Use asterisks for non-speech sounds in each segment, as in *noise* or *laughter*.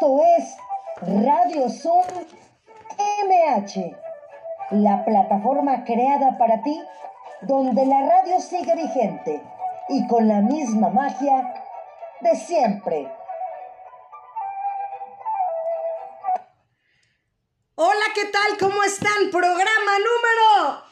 Esto es Radio Zoom MH, la plataforma creada para ti donde la radio sigue vigente y con la misma magia de siempre. Hola, ¿qué tal? ¿Cómo están? Programa número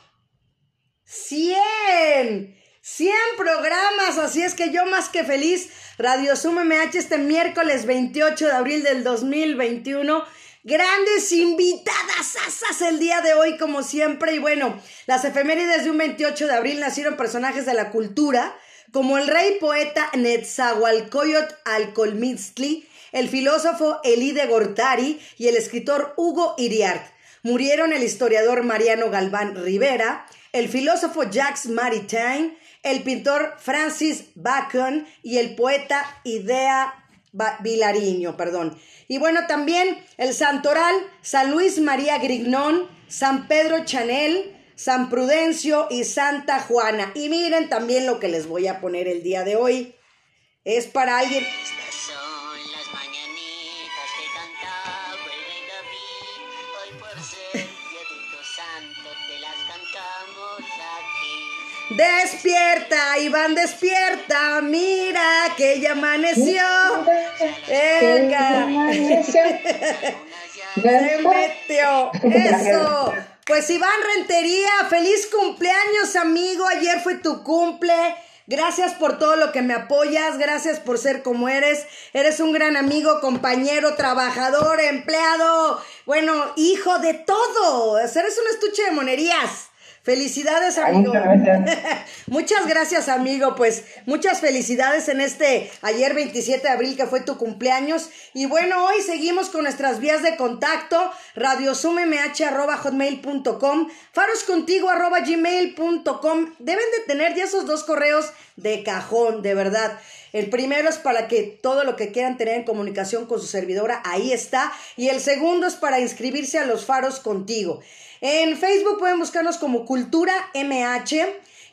100. 100 programas, así es que yo más que feliz. Radio Zoom MH este miércoles 28 de abril del 2021. Grandes invitadas asas el día de hoy, como siempre. Y bueno, las efemérides de un 28 de abril nacieron personajes de la cultura, como el rey poeta Netzahualcoyot Alcolmitztli, el filósofo Elide Gortari y el escritor Hugo Iriart. Murieron el historiador Mariano Galván Rivera, el filósofo Jacques Maritain, el pintor Francis Bacon y el poeta Idea Vilariño, perdón. Y bueno, también el santoral San Luis María Grignón, San Pedro Chanel, San Prudencio y Santa Juana. Y miren también lo que les voy a poner el día de hoy. Es para alguien... Despierta, Iván, despierta, mira que ya amaneció. Venga. *laughs* Se metió. Eso. Pues Iván Rentería, feliz cumpleaños, amigo. Ayer fue tu cumple. Gracias por todo lo que me apoyas, gracias por ser como eres. Eres un gran amigo, compañero, trabajador, empleado, bueno, hijo de todo. Eres un estuche de monerías. Felicidades, amigo. *laughs* muchas, gracias. amigo. Pues muchas felicidades en este ayer 27 de abril que fue tu cumpleaños. Y bueno, hoy seguimos con nuestras vías de contacto. radiosumemh.hotmail.com faroscontigo.gmail.com Deben de tener ya esos dos correos de cajón, de verdad. El primero es para que todo lo que quieran tener en comunicación con su servidora, ahí está. Y el segundo es para inscribirse a los faros contigo. En Facebook pueden buscarnos como Cultura MH.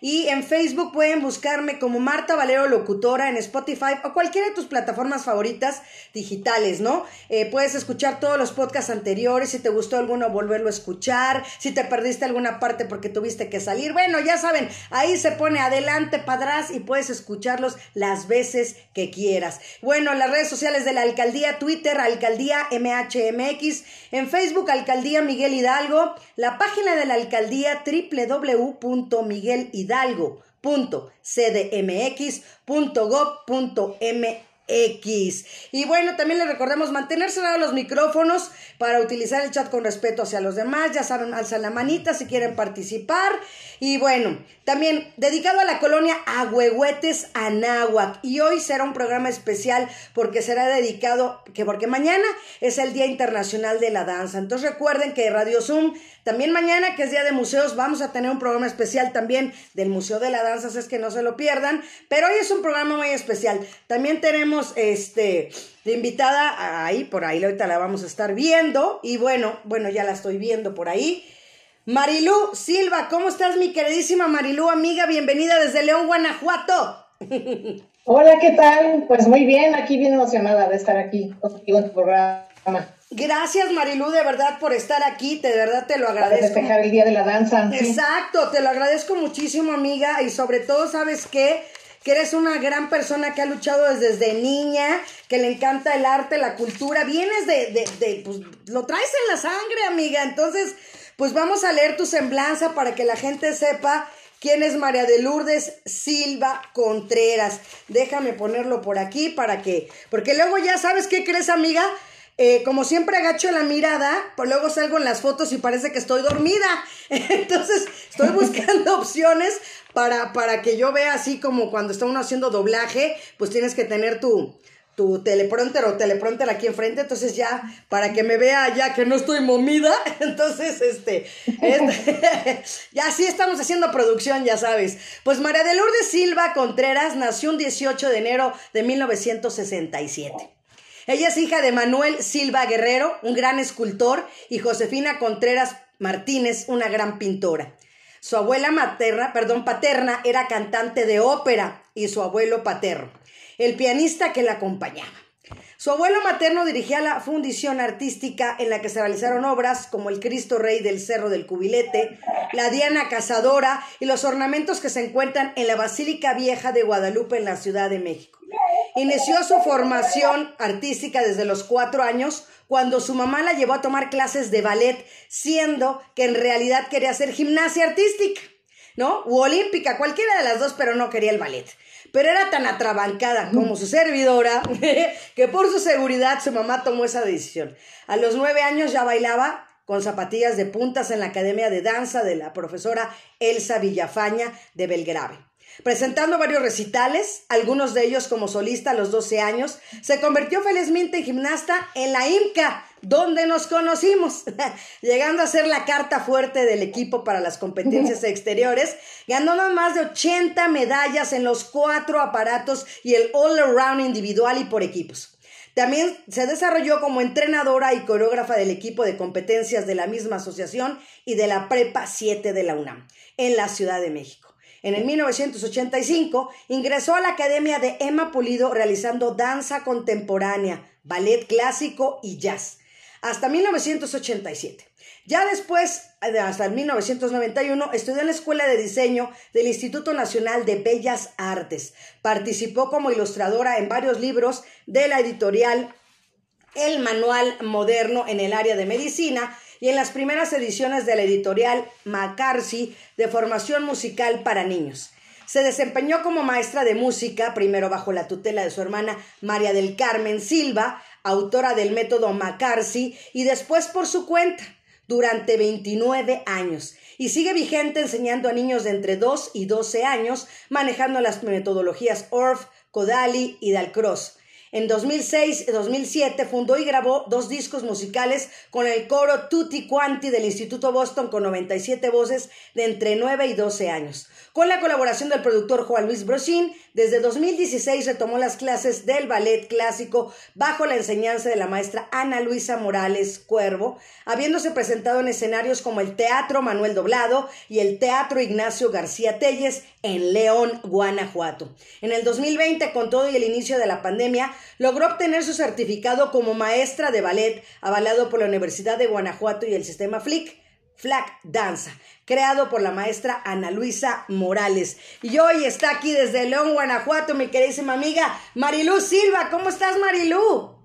Y en Facebook pueden buscarme como Marta Valero Locutora en Spotify o cualquiera de tus plataformas favoritas digitales, ¿no? Eh, puedes escuchar todos los podcasts anteriores, si te gustó alguno, volverlo a escuchar, si te perdiste alguna parte porque tuviste que salir. Bueno, ya saben, ahí se pone adelante para atrás y puedes escucharlos las veces que quieras. Bueno, las redes sociales de la alcaldía, Twitter, alcaldía MHMX, en Facebook, alcaldía Miguel Hidalgo, la página de la alcaldía www.miguelhidalgo hidalgo.cdmx.gov.mx. Y bueno, también les recordamos mantener cerrados los micrófonos para utilizar el chat con respeto hacia los demás. Ya saben, alzan la manita si quieren participar. Y bueno, también dedicado a la colonia Agüehuetes Anáhuac. Y hoy será un programa especial porque será dedicado, que porque mañana es el Día Internacional de la Danza. Entonces recuerden que Radio Zoom, también mañana que es Día de Museos, vamos a tener un programa especial también del Museo de la Danza, así es que no se lo pierdan. Pero hoy es un programa muy especial. También tenemos este, de invitada ahí, por ahí ahorita la vamos a estar viendo. Y bueno, bueno, ya la estoy viendo por ahí. Marilú Silva, ¿cómo estás, mi queridísima Marilú, amiga? Bienvenida desde León, Guanajuato. *laughs* Hola, ¿qué tal? Pues muy bien, aquí bien emocionada de estar aquí contigo en tu programa. Gracias Marilú, de verdad, por estar aquí, de verdad te lo agradezco. Para festejar el Día de la Danza. Exacto, te lo agradezco muchísimo, amiga, y sobre todo, ¿sabes qué? que eres una gran persona que ha luchado desde, niña, que le encanta el arte, la cultura, vienes de, de, de, pues lo traes en la sangre, amiga. Entonces, pues vamos a leer tu semblanza para que la gente sepa quién es María de Lourdes Silva Contreras. Déjame ponerlo por aquí para que, porque luego ya sabes qué crees, amiga. Eh, como siempre agacho la mirada, pues luego salgo en las fotos y parece que estoy dormida. *laughs* Entonces estoy buscando *laughs* opciones para, para que yo vea así como cuando está uno haciendo doblaje, pues tienes que tener tu, tu teleprompter o teleprompter aquí enfrente, entonces ya, para que me vea ya que no estoy momida, *laughs* entonces, este, este *laughs* ya sí estamos haciendo producción, ya sabes. Pues María de Lourdes Silva Contreras nació un 18 de enero de 1967. Ella es hija de Manuel Silva Guerrero, un gran escultor, y Josefina Contreras Martínez, una gran pintora. Su abuela materna, perdón, paterna era cantante de ópera y su abuelo paterno, el pianista que la acompañaba. Su abuelo materno dirigía la fundición artística en la que se realizaron obras como el Cristo Rey del Cerro del Cubilete, la Diana Cazadora y los ornamentos que se encuentran en la Basílica Vieja de Guadalupe en la Ciudad de México. Inició su formación artística desde los cuatro años, cuando su mamá la llevó a tomar clases de ballet, siendo que en realidad quería hacer gimnasia artística, ¿no? U olímpica, cualquiera de las dos, pero no quería el ballet pero era tan atrabancada como su servidora *laughs* que por su seguridad su mamá tomó esa decisión. A los nueve años ya bailaba con zapatillas de puntas en la Academia de Danza de la profesora Elsa Villafaña de Belgrave. Presentando varios recitales, algunos de ellos como solista a los 12 años, se convirtió felizmente en gimnasta en la IMCA, donde nos conocimos, *laughs* llegando a ser la carta fuerte del equipo para las competencias *laughs* exteriores, ganando más de 80 medallas en los cuatro aparatos y el all-around individual y por equipos. También se desarrolló como entrenadora y coreógrafa del equipo de competencias de la misma asociación y de la Prepa 7 de la UNAM, en la Ciudad de México. En el 1985 ingresó a la Academia de Emma Pulido realizando danza contemporánea, ballet clásico y jazz hasta 1987. Ya después, hasta el 1991, estudió en la Escuela de Diseño del Instituto Nacional de Bellas Artes. Participó como ilustradora en varios libros de la editorial El Manual Moderno en el área de medicina y en las primeras ediciones de la editorial McCarthy de formación musical para niños. Se desempeñó como maestra de música, primero bajo la tutela de su hermana María del Carmen Silva, autora del método McCarthy, y después por su cuenta, durante 29 años. Y sigue vigente enseñando a niños de entre 2 y 12 años, manejando las metodologías ORF, Kodali y Dalcross. En 2006 y 2007 fundó y grabó dos discos musicales con el coro Tutti Quanti del Instituto Boston con 97 voces de entre 9 y 12 años. Con la colaboración del productor Juan Luis Brosín, desde 2016 retomó las clases del ballet clásico bajo la enseñanza de la maestra Ana Luisa Morales Cuervo, habiéndose presentado en escenarios como el Teatro Manuel Doblado y el Teatro Ignacio García Telles en León, Guanajuato. En el 2020, con todo y el inicio de la pandemia, logró obtener su certificado como maestra de ballet, avalado por la Universidad de Guanajuato y el sistema FLIC. Flag Danza, creado por la maestra Ana Luisa Morales. Y hoy está aquí desde León, Guanajuato, mi queridísima amiga Marilú Silva. ¿Cómo estás, Marilú?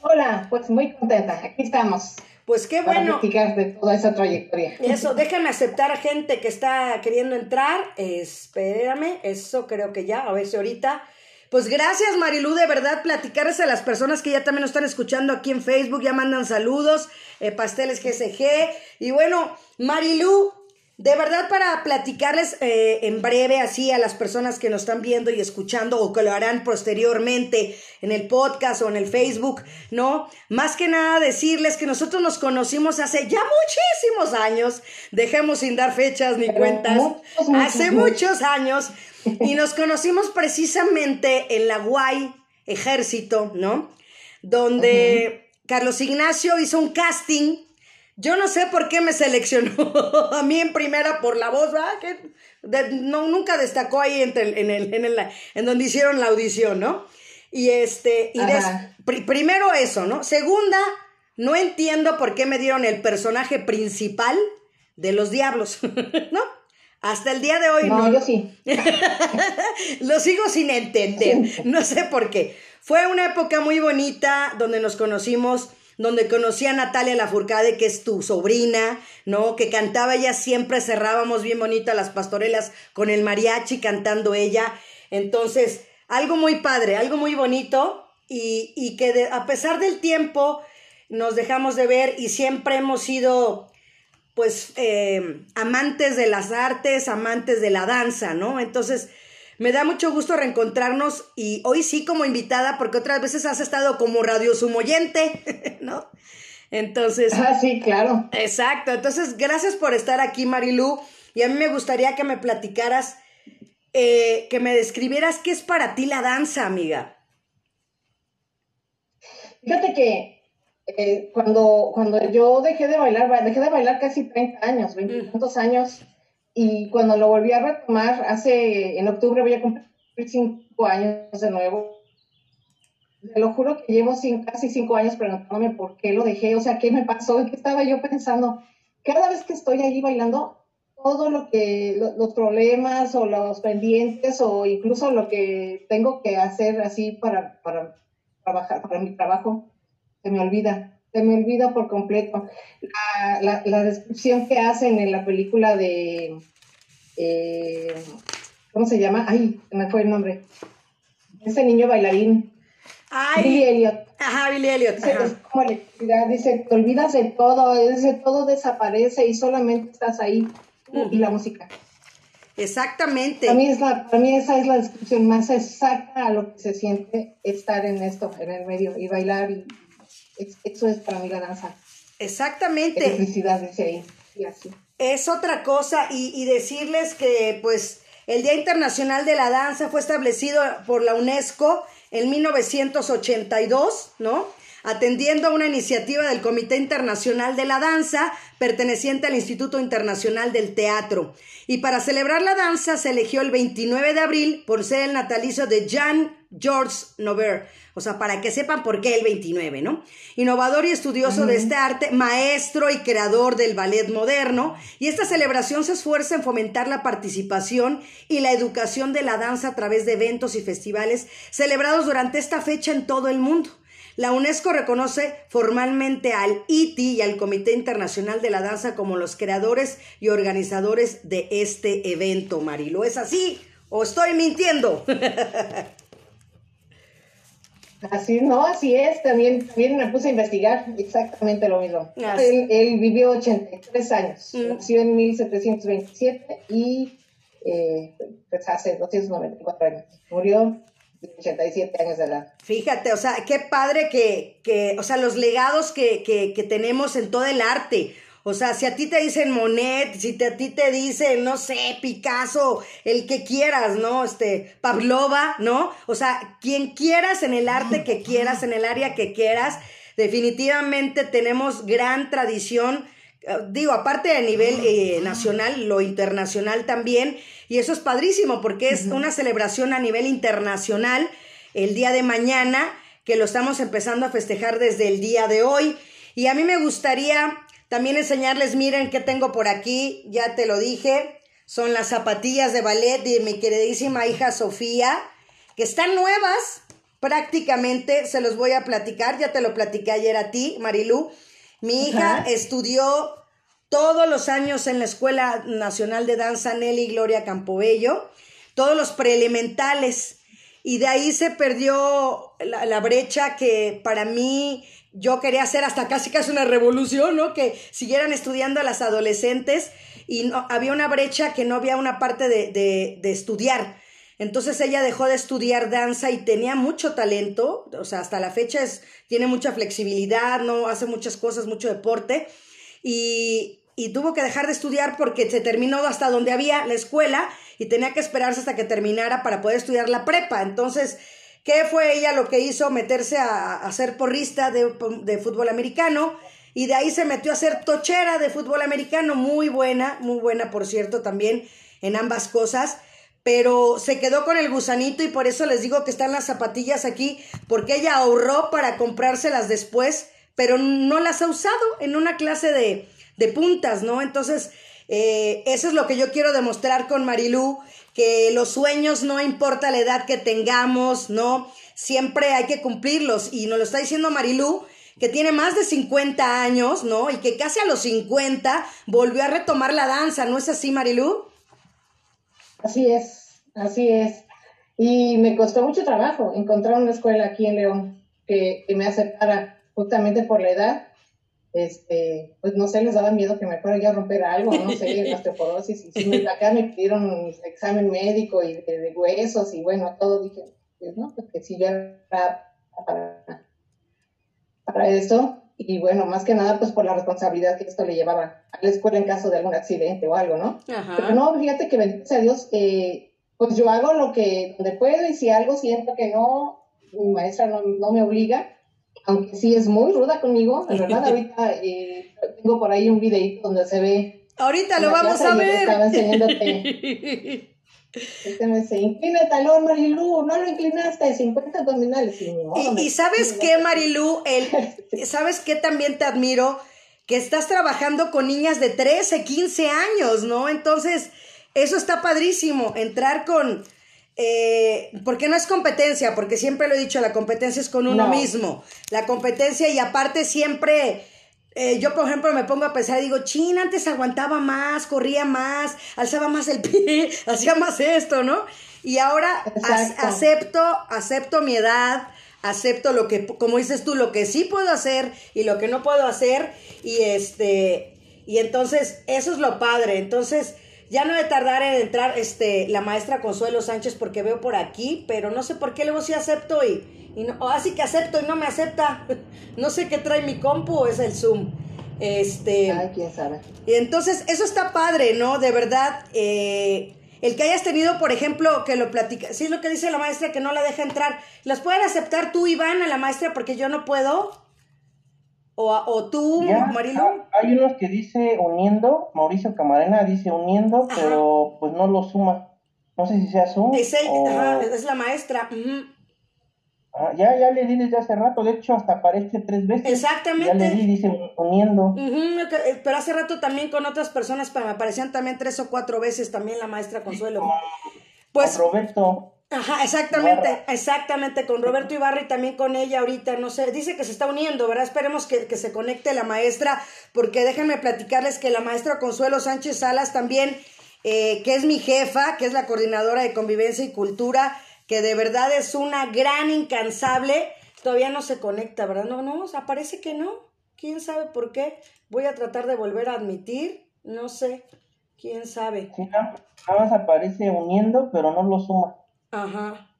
Hola, pues muy contenta. Aquí estamos. Pues qué bueno. Para de toda esa trayectoria. Eso, déjame aceptar a gente que está queriendo entrar. Espérame, eso creo que ya, a ver si ahorita. Pues gracias Marilú, de verdad, platicarles a las personas que ya también nos están escuchando aquí en Facebook, ya mandan saludos, eh, pasteles GSG. Y bueno, Marilú, de verdad, para platicarles eh, en breve así a las personas que nos están viendo y escuchando o que lo harán posteriormente en el podcast o en el Facebook, ¿no? Más que nada decirles que nosotros nos conocimos hace ya muchísimos años, dejemos sin dar fechas ni cuentas, hace muchos años, *laughs* y nos conocimos precisamente en la Guay Ejército, ¿no? Donde Carlos Ignacio hizo un casting yo no sé por qué me seleccionó *laughs* a mí en primera por la voz, ¿verdad? Que no, nunca destacó ahí entre en, el, en, el, en donde hicieron la audición, ¿no? Y este, y primero eso, ¿no? Segunda, no entiendo por qué me dieron el personaje principal de los diablos, *laughs* ¿no? Hasta el día de hoy no. No, yo sí. *laughs* Lo sigo sin entender, no sé por qué. Fue una época muy bonita donde nos conocimos donde conocí a Natalia Lafourcade, que es tu sobrina, ¿no? Que cantaba ella, siempre cerrábamos bien bonito las pastorelas con el mariachi cantando ella. Entonces, algo muy padre, algo muy bonito y, y que a pesar del tiempo nos dejamos de ver y siempre hemos sido pues eh, amantes de las artes, amantes de la danza, ¿no? Entonces, me da mucho gusto reencontrarnos y hoy sí como invitada porque otras veces has estado como radio sumoyente, *laughs* ¿no? Entonces. Ah, sí, claro. Exacto. Entonces, gracias por estar aquí, Marilú. Y a mí me gustaría que me platicaras, eh, que me describieras qué es para ti la danza, amiga. Fíjate que eh, cuando, cuando yo dejé de bailar, dejé de bailar casi 30 años, 20 mm. años, y cuando lo volví a retomar, hace, en octubre voy a cumplir cinco años de nuevo. te lo juro que llevo casi cinco años preguntándome por qué lo dejé, o sea, qué me pasó, qué estaba yo pensando. Cada vez que estoy allí bailando, todo lo que, los problemas o los pendientes o incluso lo que tengo que hacer así para, para trabajar, para mi trabajo, se me olvida, se me olvida por completo. La, la, descripción que hacen en la película de, eh, ¿cómo se llama? Ay, me fue el nombre. Ese niño bailarín. Ay. Billy Elliot. Ajá, Billy Elliot. Es como electricidad, dice, te olvidas de todo, dice, todo desaparece y solamente estás ahí y la música. Exactamente. Para mí, es la, para mí esa es la descripción más exacta a lo que se siente estar en esto, en el medio, y bailar, y eso es para mí la danza. Exactamente. Electricidad, dice ahí, y así. Es otra cosa, y, y decirles que, pues, el Día Internacional de la Danza fue establecido por la UNESCO en 1982, ¿no? atendiendo a una iniciativa del Comité Internacional de la Danza perteneciente al Instituto Internacional del Teatro. Y para celebrar la danza se eligió el 29 de abril por ser el natalicio de Jean Georges Nover. O sea, para que sepan por qué el 29, ¿no? Innovador y estudioso de este arte, maestro y creador del ballet moderno. Y esta celebración se esfuerza en fomentar la participación y la educación de la danza a través de eventos y festivales celebrados durante esta fecha en todo el mundo. La UNESCO reconoce formalmente al ITI y al Comité Internacional de la Danza como los creadores y organizadores de este evento, Marilo. ¿Es así o estoy mintiendo? *laughs* Así, no, así es. También, también me puse a investigar exactamente lo mismo. Él, vivió 83 años. Mm. Nació en 1727 y eh, pues hace 294 años. Murió 87 años de edad. Fíjate, o sea, qué padre que, que o sea, los legados que, que, que, tenemos en todo el arte. O sea, si a ti te dicen Monet, si te, a ti te dicen, no sé, Picasso, el que quieras, ¿no? Este, Pavlova, ¿no? O sea, quien quieras en el arte que quieras, en el área que quieras, definitivamente tenemos gran tradición eh, digo, aparte a nivel eh, nacional, lo internacional también, y eso es padrísimo porque es una celebración a nivel internacional el día de mañana, que lo estamos empezando a festejar desde el día de hoy. Y a mí me gustaría también enseñarles, miren qué tengo por aquí, ya te lo dije, son las zapatillas de ballet de mi queridísima hija Sofía, que están nuevas prácticamente, se los voy a platicar, ya te lo platiqué ayer a ti, Marilú. Mi hija estudió todos los años en la Escuela Nacional de Danza Nelly Gloria Campobello, todos los preelementales. Y de ahí se perdió la, brecha que para mí yo quería hacer hasta casi casi una revolución, ¿no? Que siguieran estudiando a las adolescentes y no, había una brecha que no había una parte de, de, de estudiar. Entonces ella dejó de estudiar danza y tenía mucho talento, o sea, hasta la fecha es, tiene mucha flexibilidad, no hace muchas cosas, mucho deporte. Y, y tuvo que dejar de estudiar porque se terminó hasta donde había la escuela y tenía que esperarse hasta que terminara para poder estudiar la prepa. Entonces, ¿qué fue ella lo que hizo? Meterse a, ser porrista de, de, fútbol americano y de ahí se metió a ser tochera de fútbol americano, muy buena, muy buena por cierto también en ambas cosas pero se quedó con el gusanito y por eso les digo que están las zapatillas aquí, porque ella ahorró para comprárselas después, pero no las ha usado en una clase de, de puntas, ¿no? Entonces, eh, eso es lo que yo quiero demostrar con Marilú, que los sueños no importa la edad que tengamos, ¿no? Siempre hay que cumplirlos y nos lo está diciendo Marilú, que tiene más de 50 años, ¿no? Y que casi a los 50 volvió a retomar la danza, ¿no es así, Marilú? Así es, así es. Y me costó mucho trabajo encontrar una escuela aquí en León que, me aceptara justamente por la edad. Este, pues no sé, les daba miedo que me fuera ya a romper algo, no sé, *laughs* la osteoporosis. Y si acá me pidieron examen médico y de, huesos y bueno, todo. Dije, pues no, pues que si yo era para, para eso y bueno, más que nada pues por la responsabilidad que esto le llevaba a la escuela en caso de algún accidente o algo, ¿no? Pero no, fíjate que bendito a Dios, eh, pues yo hago lo que, donde puedo y si algo siento que no, mi maestra no, no me obliga, aunque sí es muy ruda conmigo, la *laughs* verdad, ahorita eh, tengo por ahí un videito donde se ve... Ahorita lo vamos a ver. Estaba enseñándote, *laughs* Este me dice, inclina el talón, Marilu, no lo inclinaste, 50 abdominales. Y, y, sabes qué, Marilu, el, *laughs* ¿sabes qué también te admiro? Que estás trabajando con niñas de 13, 15 años, ¿no? Entonces, eso está padrísimo, entrar con... Eh, porque no es competencia, porque siempre lo he dicho, la competencia es con uno mismo. La competencia y aparte siempre eh, yo, por ejemplo, me pongo a pensar y digo, chin, antes aguantaba más, corría más, alzaba más el pie, *laughs* hacía más esto, ¿no? Y ahora acepto, acepto mi edad, acepto lo que, como dices tú, lo que sí puedo hacer y lo que no puedo hacer. Y este, y entonces, eso es lo padre. Entonces, ya no de tardar en entrar este, la maestra Consuelo Sánchez porque veo por aquí, pero no sé por qué luego sí acepto y y no, así que acepto y no me acepta. *laughs* No sé qué trae mi compu o es el Zoom. Este. Ay, quién sabe. Y entonces, eso está padre, ¿no? De verdad, eh, el que hayas tenido, por ejemplo, que lo platica, si es lo que dice la maestra que no la deja entrar, ¿las pueden aceptar tú, Iván, a la maestra porque yo no puedo? O, o tú, Marilu. Hay unos que dice uniendo, Mauricio Camarena dice uniendo, pero pues no lo suma. No sé si sea Zoom. Es, es la maestra. Ah, ya, ya le di desde hace rato, de hecho hasta aparece tres veces. Exactamente. Ya le di, dice uniendo. Eh, pero hace rato también con otras personas, pero me aparecían también tres o cuatro veces también la maestra Consuelo. pues Roberto. Ajá, exactamente, exactamente, con Roberto Ibarra y también con ella ahorita, no sé, dice que se está uniendo, ¿verdad? Esperemos que, que se conecte la maestra, porque déjenme platicarles que la maestra Consuelo Sánchez Salas también, eh, que es mi jefa, que es la coordinadora de convivencia y cultura, que de verdad es una gran incansable, todavía no se conecta, ¿verdad? No, no, o sea, parece que no. ¿Quién sabe por qué? Voy a tratar de volver a admitir, no sé, quién sabe. Sí, nada más aparece uniendo, pero no lo suma. Ajá.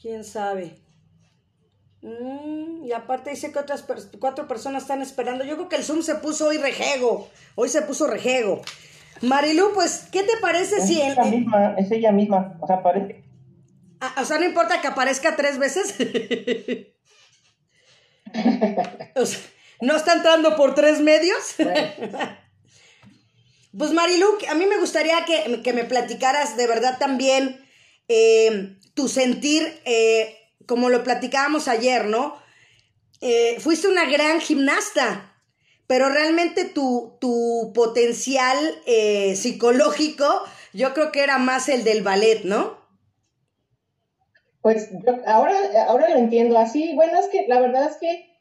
¿Quién sabe? Mm, y aparte dice que otras cuatro personas están esperando. Yo creo que el Zoom se puso hoy rejego. Hoy se puso rejego. Marilu, pues, ¿qué te parece es si... Ella misma, es ella misma, o sea, parece Ah, o sea, no importa que aparezca tres veces. *laughs* ¿No está entrando por tres medios? *laughs* pues Marilu, a mí me gustaría que, me platicaras de verdad también eh, tu sentir, eh, como lo platicábamos ayer, ¿no? Eh, fuiste una gran gimnasta, pero realmente tu, tu potencial psicológico, yo creo que era más el del ballet, ¿no? Pues yo ahora, ahora lo entiendo así. Bueno, es que la verdad es que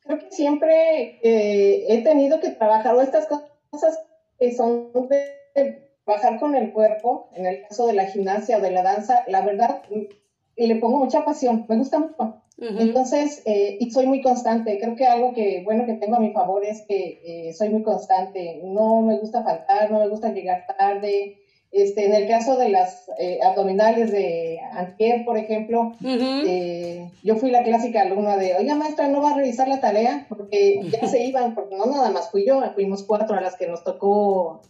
creo que siempre eh, he tenido que trabajar o estas cosas que son de trabajar con el cuerpo, en el caso de la gimnasia o de la danza, la verdad, le pongo mucha pasión, me gusta mucho. Entonces, eh, y soy muy constante. Creo que algo que, bueno, que tengo a mi favor es que eh, soy muy constante. No me gusta faltar, no me gusta llegar tarde. Este, en el caso de las eh, abdominales de Antier, por ejemplo, eh, yo fui la clásica alumna de, oiga maestra, ¿no va a revisar la tarea? Porque ya se *laughs* iban, porque no nada más fui yo, fuimos cuatro a las que nos tocó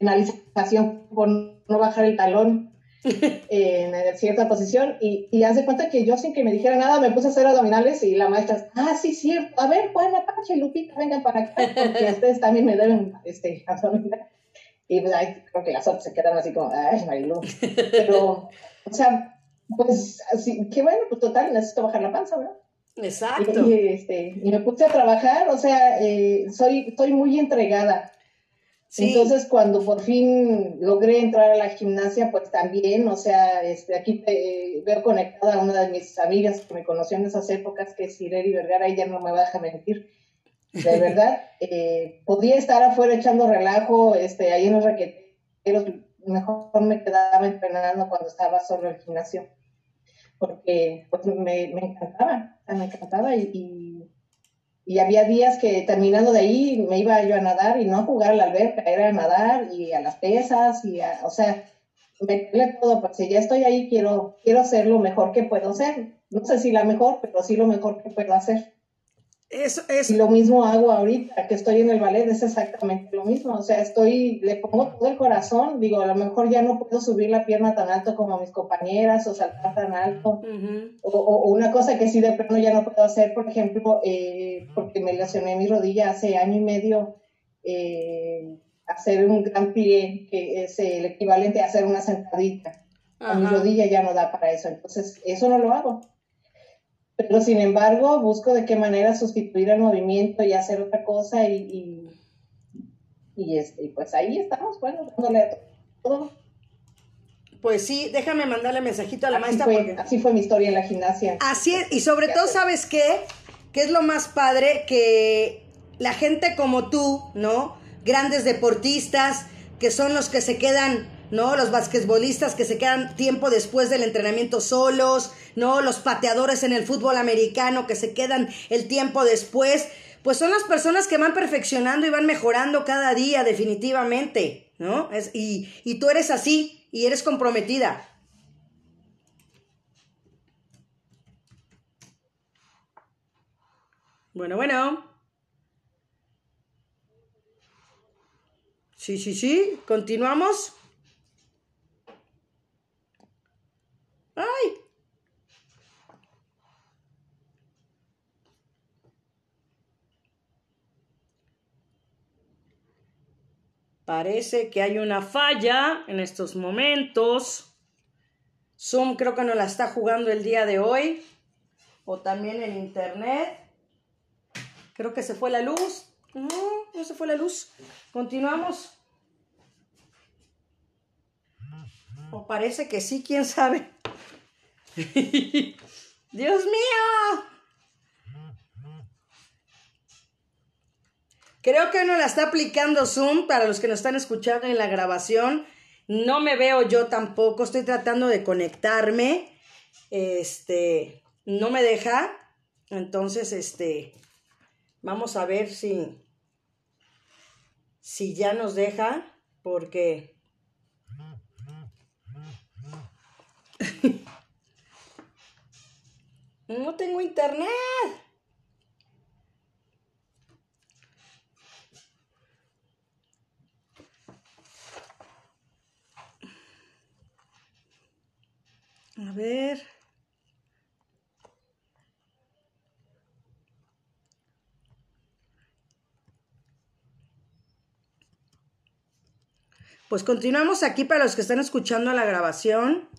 penalización por no bajar el talón *laughs* en cierta posición y, y hace cuenta que yo sin que me dijera nada me puse a hacer abdominales y la maestra, ah, sí, cierto, a ver, Juan Apache, Lupita, vengan para acá, porque *laughs* ustedes también me deben este, abdominales. Y pues ahí creo que las otras se quedaron así como, ay, Marilu. Pero, o sea, pues así, qué bueno, pues total, necesito bajar la panza, ¿verdad? Exacto. Y, este, y me puse a trabajar, o sea, eh, soy, soy muy entregada. Sí. Entonces, cuando por fin logré entrar a la gimnasia, pues también, o sea, este, aquí te, veo conectada a una de mis amigas que me conoció en esas épocas, que es Ireri Vergara, ella no me va a dejar mentir de *laughs* verdad, eh, podía estar afuera echando relajo, este, ahí en los raqueteros, mejor me quedaba entrenando cuando estaba solo en el gimnasio, porque pues, me, encantaba, me encantaba y, y, había días que terminando de ahí me iba yo a nadar y no a jugar a la alberca, era a nadar y a las pesas y a, o sea, meterle todo, porque si ya estoy ahí quiero, quiero hacer lo mejor que puedo hacer, no sé si la mejor, pero sí lo mejor que puedo hacer. Eso, Y lo mismo hago ahorita que estoy en el ballet, es exactamente lo mismo. O sea, estoy, le pongo todo el corazón. Digo, a lo mejor ya no puedo subir la pierna tan alto como mis compañeras o saltar tan alto. o, una cosa que sí de plano ya no puedo hacer, por ejemplo, eh, porque me lesioné mi rodilla hace año y medio. Eh, hacer un gran pie, que es el equivalente a hacer una sentadita. Mi rodilla ya no da para eso, entonces eso no lo hago. Pero sin embargo, busco de qué manera sustituir el movimiento y hacer otra cosa y, y, este, pues ahí estamos, bueno, dándole a todo. Pues sí, déjame mandarle mensajito a la maestra. Así fue mi historia en la gimnasia. Así es, y sobre todo, ¿sabes qué? ¿Qué es lo más padre? Que la gente como tú, ¿no? Grandes deportistas, que son los que se quedan ¿no? Los basquetbolistas que se quedan tiempo después del entrenamiento solos, ¿no? Los pateadores en el fútbol americano que se quedan el tiempo después, pues son las personas que van perfeccionando y van mejorando cada día definitivamente, ¿no? Es, y, y tú eres así y eres comprometida. Bueno, bueno. Sí, sí, sí. Continuamos. ¡Ay! Parece que hay una falla en estos momentos. Zoom creo que no la está jugando el día de hoy. O también en internet. Creo que se fue la luz. No, no se fue la luz. Continuamos. O parece que sí, quién sabe. *laughs* Dios mío. Creo que no la está aplicando Zoom para los que nos están escuchando en la grabación. No me veo yo tampoco. Estoy tratando de conectarme. Este, no me deja. Entonces, este, vamos a ver si, si ya nos deja, porque *laughs* No tengo internet. A ver. Pues continuamos aquí para los que están escuchando la grabación.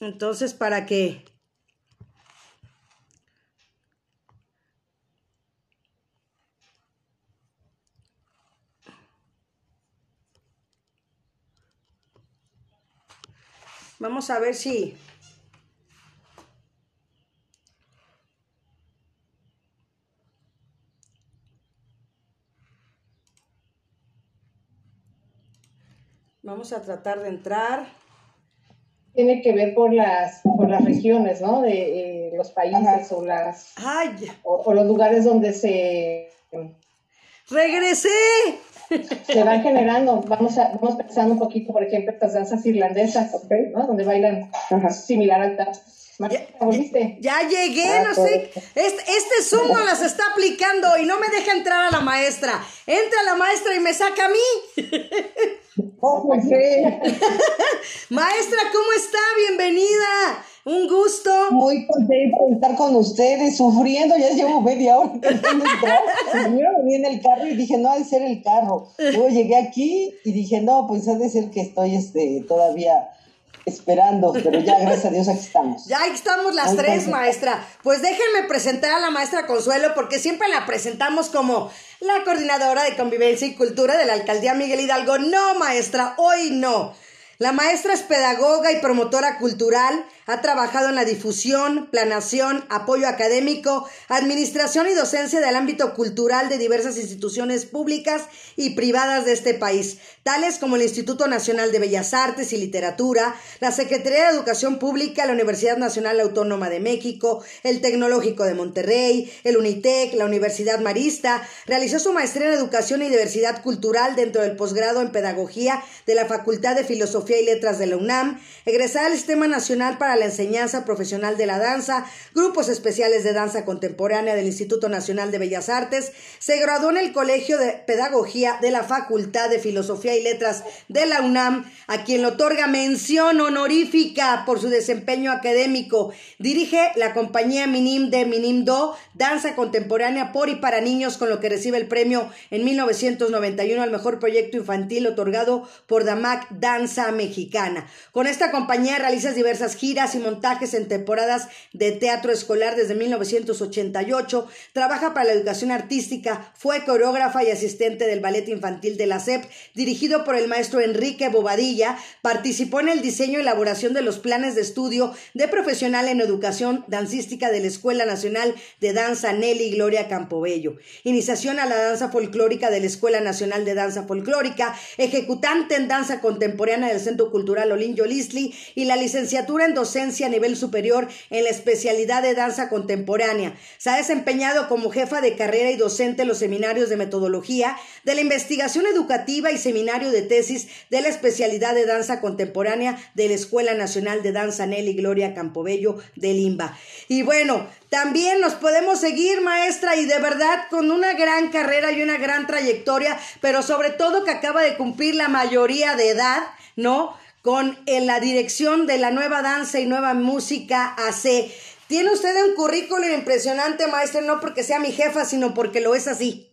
Entonces, ¿para qué? Vamos a ver si... Vamos a tratar de entrar tiene que ver por las, por las regiones, ¿no? De eh, los países o las o, los lugares donde se regresé se van generando. Vamos a, vamos pensando un poquito, por ejemplo, estas danzas irlandesas, ¿no? Donde bailan similar al tap. Ya, llegué, ah, no sé. Este, este Zoom no las está aplicando y no me deja entrar a la maestra. Entra la maestra y me saca a mí. *laughs* Oh, *laughs* maestra, ¿cómo está? Bienvenida. Un gusto. Muy contento de estar con ustedes, sufriendo, ya llevo media hora intentando entrar. Primero venía en el carro y dije, no, ha de ser el carro. Luego llegué aquí y dije, no, pues ha de ser que estoy este, todavía esperando, pero ya gracias a Dios aquí estamos. Ya estamos las tres, maestra. Pues déjenme presentar a la maestra Consuelo porque siempre la presentamos como la coordinadora de convivencia y cultura de la alcaldía Miguel Hidalgo. No, maestra, hoy no. La maestra es pedagoga y promotora cultural, ha trabajado en la difusión, planación, apoyo académico, administración y docencia del ámbito cultural de diversas instituciones públicas y privadas de este país, tales como el Instituto Nacional de Bellas Artes y Literatura, la Secretaría de Educación Pública, la Universidad Nacional Autónoma de México, el Tecnológico de Monterrey, el UNITEC, la Universidad Marista, realizó su maestría en Educación y Diversidad Cultural dentro del posgrado en Pedagogía de la Facultad de Filosofía y Letras de la UNAM, egresada del Sistema Nacional para la enseñanza profesional de la danza, grupos especiales de danza contemporánea del Instituto Nacional de Bellas Artes, se graduó en el Colegio de Pedagogía de la Facultad de Filosofía y Letras de la UNAM, a quien le otorga mención honorífica por su desempeño académico. Dirige la compañía Minim de Minimdo, danza contemporánea por y para niños, con lo que recibe el premio en 1991 al mejor proyecto infantil otorgado por DAMAC Danza Mexicana. Con esta compañía realiza diversas giras y montajes en temporadas de teatro escolar desde 1988. Trabaja para la educación artística, fue coreógrafa y asistente del ballet infantil de la SEP, dirigido por el maestro Enrique Bobadilla. Participó en el diseño y elaboración de los planes de estudio de profesional en educación dancística de la Escuela Nacional de Danza Nelly Gloria Campobello. Iniciación a la danza folclórica de la Escuela Nacional de Danza Folclórica, ejecutante en danza contemporánea del Centro Cultural Olin Yolisli y la licenciatura en a nivel superior en la especialidad de danza contemporánea. Se ha desempeñado como jefa de carrera y docente en los seminarios de metodología, de la investigación educativa y seminario de tesis de la especialidad de danza contemporánea de la Escuela Nacional de Danza Nelly Gloria Campobello de Limba. Y bueno, también nos podemos seguir, maestra, y de verdad con una gran carrera y una gran trayectoria, pero sobre todo que acaba de cumplir la mayoría de edad, ¿no? Con en la dirección de la nueva danza y nueva música AC. Tiene usted un currículum impresionante, maestra, no porque sea mi jefa, sino porque lo es así.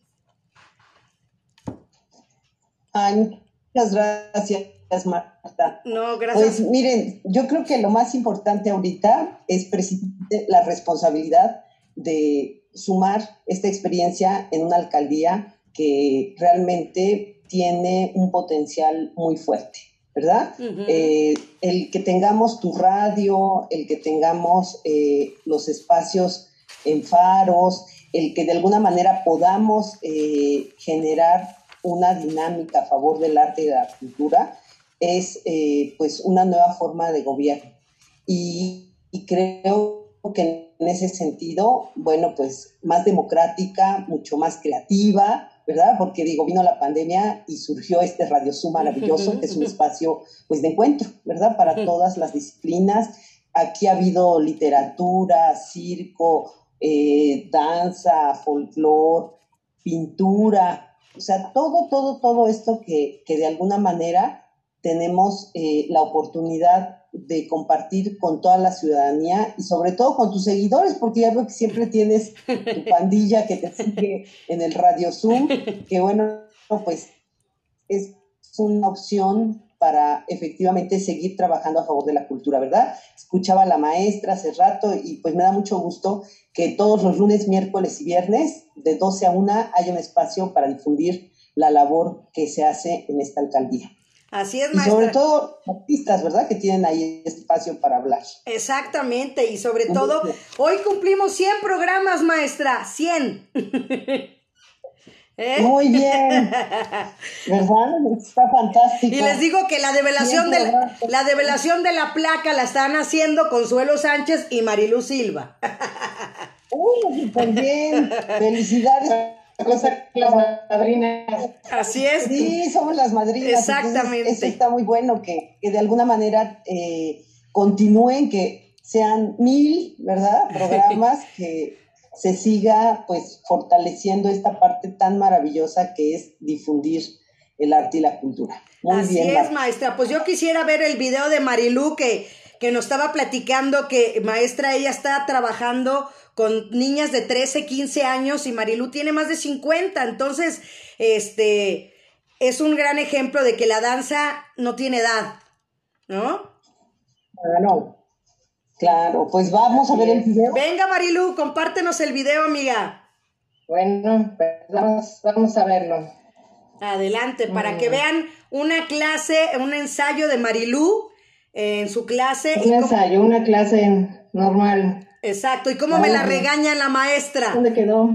Ay, muchas gracias, Marta. No, gracias. Pues miren, yo creo que lo más importante ahorita es precisamente la responsabilidad de sumar esta experiencia en una alcaldía que realmente tiene un potencial muy fuerte, ¿verdad? eh, el que tengamos tu radio, el que tengamos eh, los espacios en faros, el que de alguna manera podamos eh, generar una dinámica a favor del arte y de la cultura, es pues una nueva forma de gobierno. Y, y, creo que en ese sentido, bueno, pues más democrática, mucho más creativa, ¿verdad? Porque digo, vino la pandemia y surgió este Radio Zoom maravilloso, que es un espacio pues de encuentro, ¿verdad? Para todas las disciplinas. Aquí ha habido literatura, circo, eh, danza, folclore, pintura, o sea, todo, todo, todo esto que, que de alguna manera tenemos eh, la oportunidad de compartir con toda la ciudadanía y sobre todo con tus seguidores, porque ya veo que siempre tienes tu *laughs* pandilla que te sigue en el Radio Zoom, que bueno, pues es una opción para efectivamente seguir trabajando a favor de la cultura, ¿verdad? Escuchaba a la maestra hace rato y pues me da mucho gusto que todos los lunes, miércoles y viernes, de 12 a 1, haya un espacio para difundir la labor que se hace en esta alcaldía. Así es, maestra. Y sobre todo artistas, ¿verdad? Que tienen ahí espacio para hablar. Exactamente, y sobre todo, hoy cumplimos 100 programas, maestra, 100. *laughs* ¿Eh? Muy bien, *laughs* ¿verdad? Está fantástico. Y les digo que la develación, de la, la, develación de la placa la están haciendo Consuelo Sánchez y Marilu Silva. *laughs* Uy, súper bien. Felicidades. Cosa las madrinas. Así es. Sí, somos las madrinas. Exactamente. eso está muy bueno que, que de alguna manera eh, continúen, que sean mil, ¿verdad? *laughs* Programas que se siga pues fortaleciendo esta parte tan maravillosa que es difundir el arte y la cultura. Muy Así bien, es, maestra. Pues yo quisiera ver el video de Marilú que, que nos estaba platicando que maestra ella está trabajando con niñas de 13, 15 años y Marilú tiene más de 50. Entonces, este es un gran ejemplo de que la danza no tiene edad, ¿no? Ah, no. Claro, pues vamos a ver el video. Venga, Marilu, compártenos el video, amiga. Bueno, pues vamos, vamos a verlo. Adelante, para que vean una clase, un ensayo de Marilú en su clase. Un ensayo, una clase normal. Exacto, y cómo me la regaña la maestra. ¿Dónde quedó?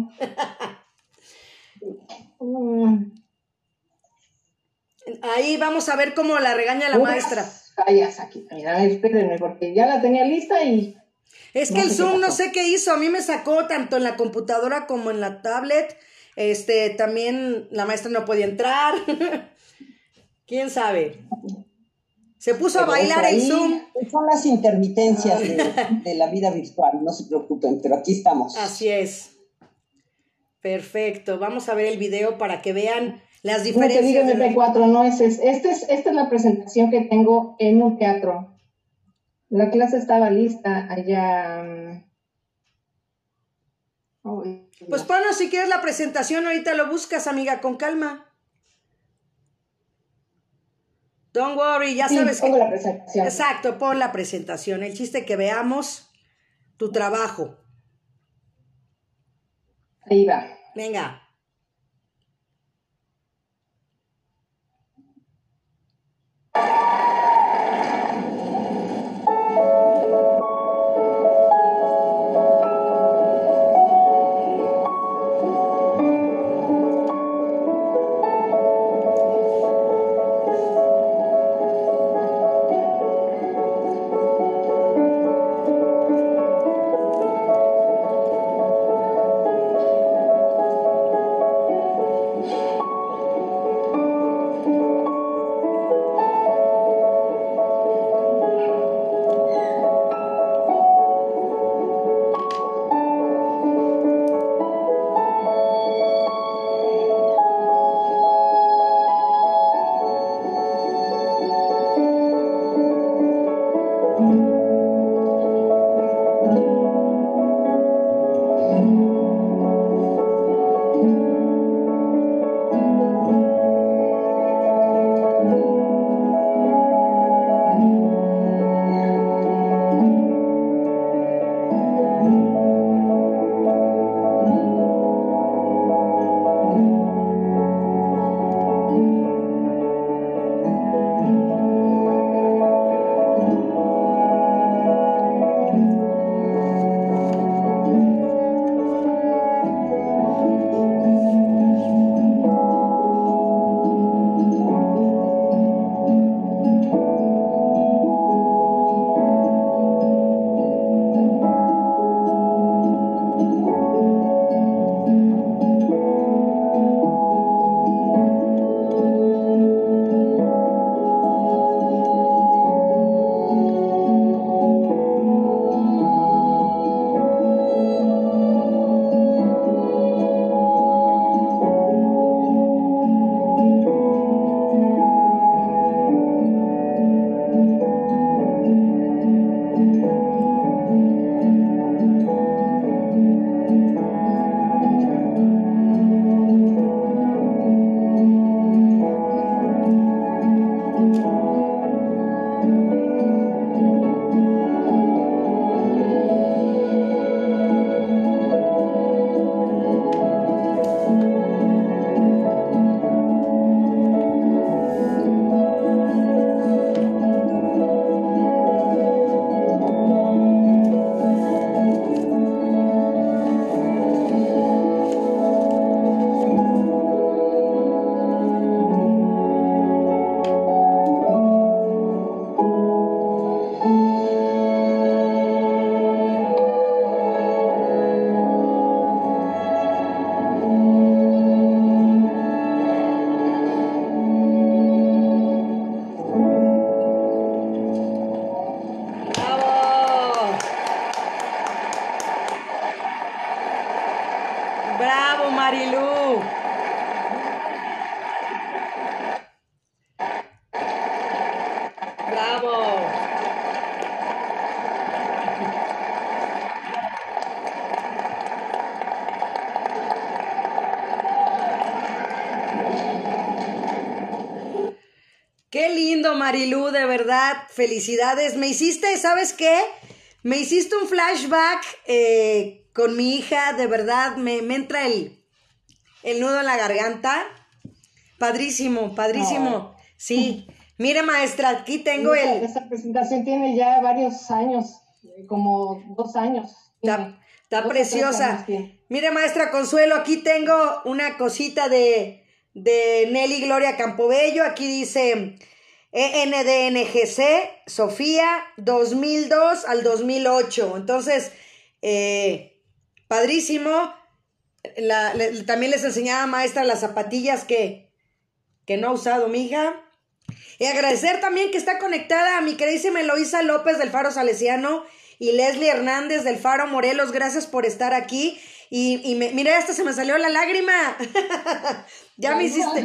Ahí vamos a ver cómo la regaña la maestra fallas aquí. Mira, espérenme, porque ya la tenía lista y. Es que no el Zoom no sé qué hizo. A mí me sacó tanto en la computadora como en la tablet. Este, también la maestra no podía entrar. *laughs* ¿Quién sabe? Se puso Pero a bailar el Zoom. son las intermitencias de, *laughs* de la vida virtual, no se preocupen, pero aquí estamos. Así es. Perfecto. Vamos a ver el video para que vean las No te diferencias. digo de la- MP4, no es, es, este es. Esta es la presentación que tengo en un teatro. La clase estaba lista allá. mm. Pues ponos si quieres la presentación, ahorita lo buscas, amiga, con calma. Don't worry, ya sí, sabes pongo que... la presentación. Exacto, pon la presentación. El chiste que veamos tu trabajo. Ahí va. Venga. Marilu, de verdad. Felicidades. Me hiciste, ¿sabes qué? Me hiciste un flashback eh, con mi hija, de verdad. Me, me entra el, el nudo en la garganta. Padrísimo, padrísimo. Sí. Mire, maestra, aquí tengo el. Esa presentación tiene ya varios años, eh, como dos años. Está, Dos preciosa. Mire, maestra Consuelo, aquí tengo una cosita de, de Nelly Gloria Campobello. Aquí dice ENDNGC, Sofía, 2002 al 2008. Entonces, eh, padrísimo. La- también les enseñaba, maestra, las zapatillas que, que no ha usado mi hija. Y agradecer también que está conectada a mi queridísima Eloisa López del Faro Salesiano y Leslie Hernández del Faro Morelos. Gracias por estar aquí. Y, y me, mira, hasta se me salió la lágrima. *laughs* ya me hiciste.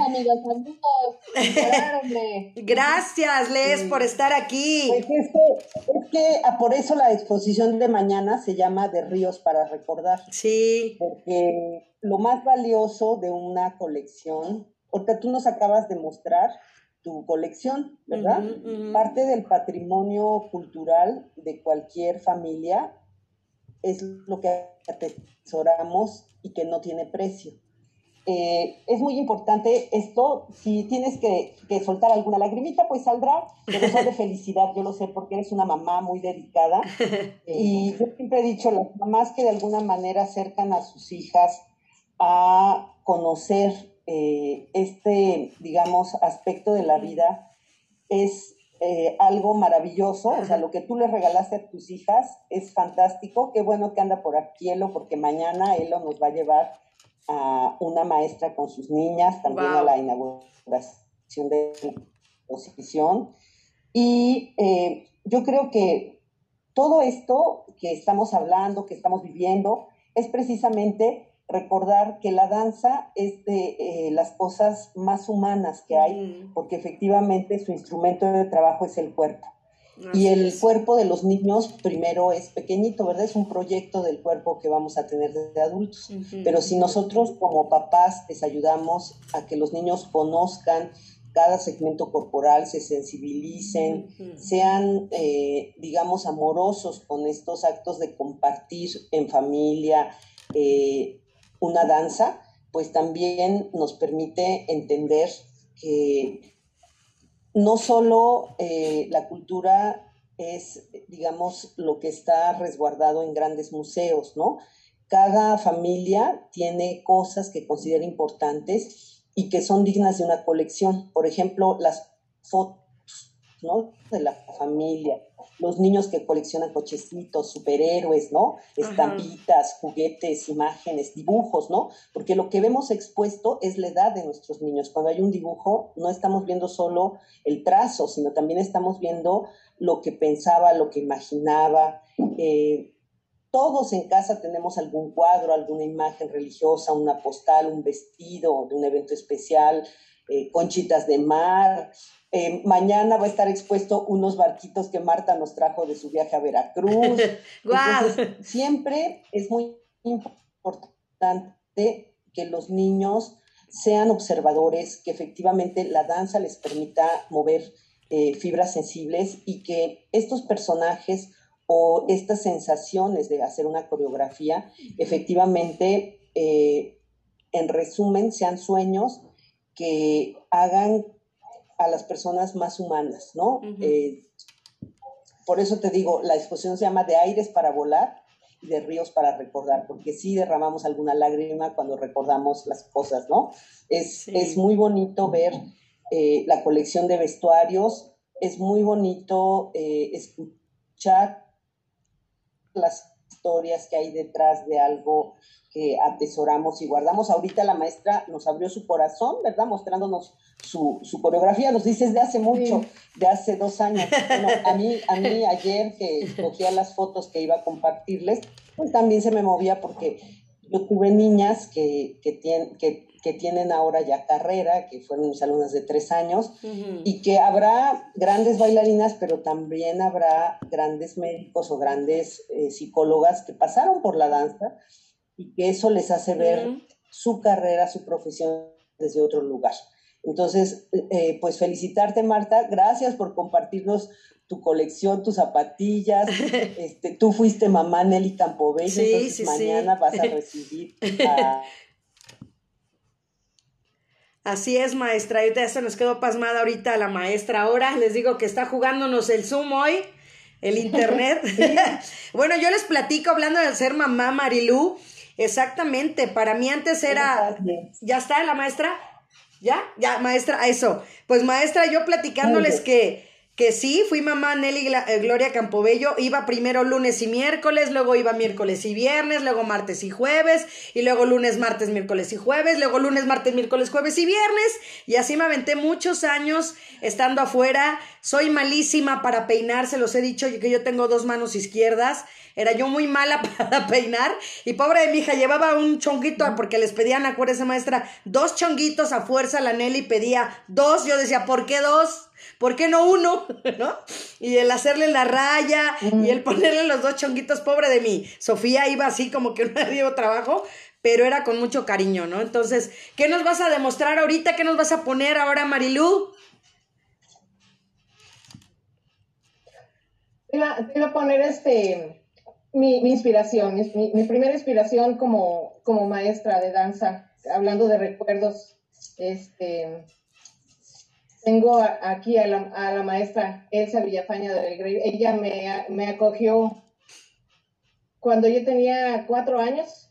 *laughs* Gracias, Les, por estar aquí. Pues es que, es que ah, por eso la exposición de mañana se llama De Ríos para Recordar. Sí. Porque lo más valioso de una colección, ahorita tú nos acabas de mostrar tu colección, ¿verdad? Parte del patrimonio cultural de cualquier familia es lo que atesoramos y que no tiene precio. Eh, es muy importante esto, si tienes que, soltar alguna lagrimita, pues saldrá, pero eso de *laughs* felicidad, yo lo sé porque eres una mamá muy dedicada. *laughs* Y yo siempre he dicho, las mamás que de alguna manera acercan a sus hijas a conocer eh, este, digamos, aspecto de la vida, es eh, algo maravilloso, o sea, lo que tú le regalaste a tus hijas es fantástico, qué bueno que anda por aquí Elo, porque mañana Elo nos va a llevar a una maestra con sus niñas, también a la inauguración de la exposición. Y eh, yo creo que todo esto que estamos hablando, que estamos viviendo, es precisamente recordar que la danza es de eh, las cosas más humanas que hay, porque efectivamente su instrumento de trabajo es el cuerpo. Y el cuerpo de los niños primero es pequeñito, ¿verdad? Es un proyecto del cuerpo que vamos a tener desde adultos. Pero si nosotros como papás les ayudamos a que los niños conozcan cada segmento corporal, se sensibilicen, sean, eh, digamos, amorosos con estos actos de compartir en familia, eh, una danza, pues también nos permite entender que no solo eh, la cultura es, digamos, lo que está resguardado en grandes museos, ¿no? Cada familia tiene cosas que considera importantes y que son dignas de una colección. Por ejemplo, las fotos, ¿no? De la familia, los niños que coleccionan cochecitos, superhéroes, ¿no? Estampitas, juguetes, imágenes, dibujos, ¿no? Porque lo que vemos expuesto es la edad de nuestros niños. Cuando hay un dibujo, no estamos viendo solo el trazo, sino también estamos viendo lo que pensaba, lo que imaginaba. Eh, todos en casa tenemos algún cuadro, alguna imagen religiosa, una postal, un vestido de un evento especial, eh, conchitas de mar, eh, mañana va a estar expuesto unos barquitos que Marta nos trajo de su viaje a Veracruz. *laughs* siempre es muy importante que los niños sean observadores, que efectivamente la danza les permita mover eh, fibras sensibles y que estos personajes o estas sensaciones de hacer una coreografía, efectivamente, eh, en resumen, sean sueños que hagan a las personas más humanas, ¿no? Eh, por eso te digo, la exposición se llama De aires para volar y de ríos para recordar, porque sí derramamos alguna lágrima cuando recordamos las cosas, ¿no? Es, es muy bonito ver eh, la colección de vestuarios, es muy bonito eh, escuchar las historias que hay detrás de algo que atesoramos y guardamos. Ahorita la maestra nos abrió su corazón, ¿verdad? Mostrándonos su, coreografía, nos dice de hace mucho, de hace dos años. Bueno, a mí, a mí *laughs* ayer que cogía las fotos que iba a compartirles, pues también se me movía porque yo tuve niñas que, que, tienen, que, tienen ahora ya carrera, que fueron mis alumnas de tres años, y que habrá grandes bailarinas, pero también habrá grandes médicos o grandes eh, psicólogas que pasaron por la danza y que eso les hace ver su carrera, su profesión desde otro lugar. Entonces, eh, pues felicitarte, Marta. Gracias por compartirnos tu colección, tus zapatillas. *laughs* Este, tú fuiste mamá Nelly Campobello, sí, entonces mañana vas a recibir *laughs* Así es, maestra. Y ya se nos quedó pasmada ahorita la maestra ahora. Les digo que está jugándonos el Zoom hoy, el internet. *laughs* *laughs* bueno, yo les platico hablando de ser mamá Marilú. Exactamente, para mí antes era... ¿Ya está la maestra? ¿Ya? Ya, maestra, eso. Pues maestra, yo platicándoles que, que sí, fui mamá Nelly eh, Gloria Campobello, iba primero lunes y miércoles, luego iba miércoles y viernes, luego martes y jueves, y luego lunes, martes, miércoles y jueves, luego lunes, martes, miércoles, jueves y viernes, y así me aventé muchos años estando afuera. Soy malísima para peinar, se los he dicho que yo tengo dos manos izquierdas, era yo muy mala *laughs* para peinar, y pobre de mi hija, llevaba un chonguito, porque les pedían, acuérdese maestra, dos chonguitos a fuerza, la Nelly pedía dos, yo decía, ¿por qué dos? ¿Por qué no uno? *laughs* ¿No? Y el hacerle la raya y el ponerle los dos chonguitos, pobre de mí. Sofía iba así como que *laughs* no dio trabajo, pero era con mucho cariño, ¿no? Entonces, ¿qué nos vas a demostrar ahorita? ¿Qué nos vas a poner ahora, Marilú? Te iba, a poner este, mi, inspiración, mi, mi, primera inspiración como, como maestra de danza, hablando de recuerdos, este, tengo aquí a la, maestra Elsa Villafaña de Grey. Ella me, acogió cuando yo tenía cuatro años,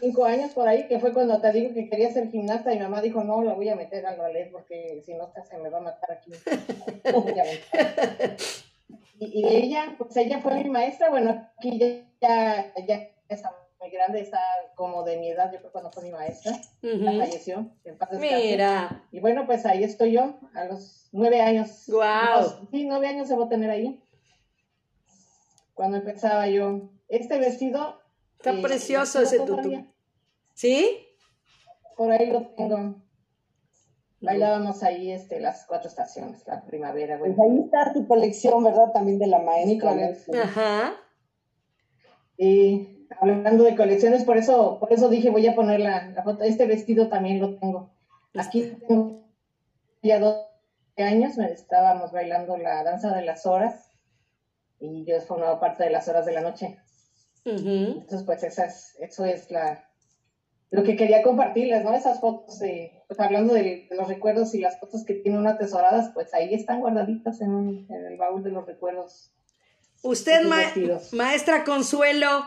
cinco años por ahí, que fue cuando te digo que quería ser gimnasta y mi mamá dijo, no, la voy a meter al ballet porque si no se me va a matar aquí. *laughs* y, ella, pues ella fue mi maestra, bueno, aquí ya, ya, ya está muy grande, está como de mi edad, yo creo cuando fue mi maestra, falleció. Mira. Y bueno, pues ahí estoy yo, a los nueve años. Wow. sí, nueve años se va a tener ahí. Cuando empezaba yo. Este vestido. Está eh, precioso ese tutú. ¿Sí? Por ahí lo tengo. Bailábamos ahí este, las cuatro estaciones, la primavera. Pues ahí está tu colección, ¿verdad? También de la maestra. Ajá. Y hablando de colecciones, por eso, por eso dije voy a poner la, foto. Este vestido también lo tengo. Aquí tengo ya dos años, estábamos bailando la danza de las horas y yo he formado parte de las horas de la noche. Entonces, pues esas, eso es la lo que quería compartirles, ¿no? Esas fotos, de, pues hablando de, los recuerdos y las fotos que tiene atesoradas, pues ahí están guardaditas en, el baúl de los recuerdos. Usted, maestra Consuelo,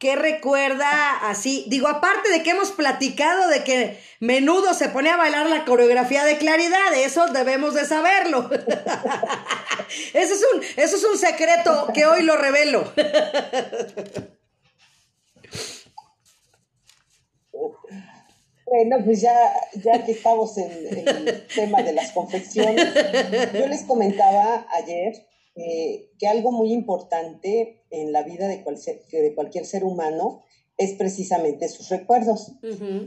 ¿Qué recuerda así? Digo, aparte de que hemos platicado de que menudo se pone a bailar la coreografía de claridad, eso debemos de saberlo. *laughs* eso, es un, eso es un secreto que hoy lo revelo. Bueno, pues ya, ya que estamos en, en el tema de las confecciones, yo les comentaba ayer eh, que algo muy importante en la vida de, de, cualquier ser humano es precisamente sus recuerdos.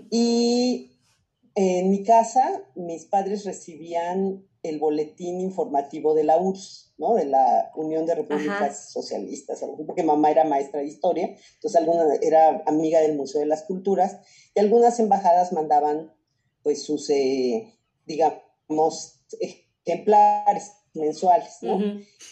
Y en mi casa, mis padres recibían el boletín informativo de la URSS, ¿no? De la Unión de Repúblicas Socialistas, porque mamá era maestra de historia, entonces alguna era amiga del Museo de las Culturas, y algunas embajadas mandaban, pues, sus, eh, digamos, ejemplares mensuales, ¿no?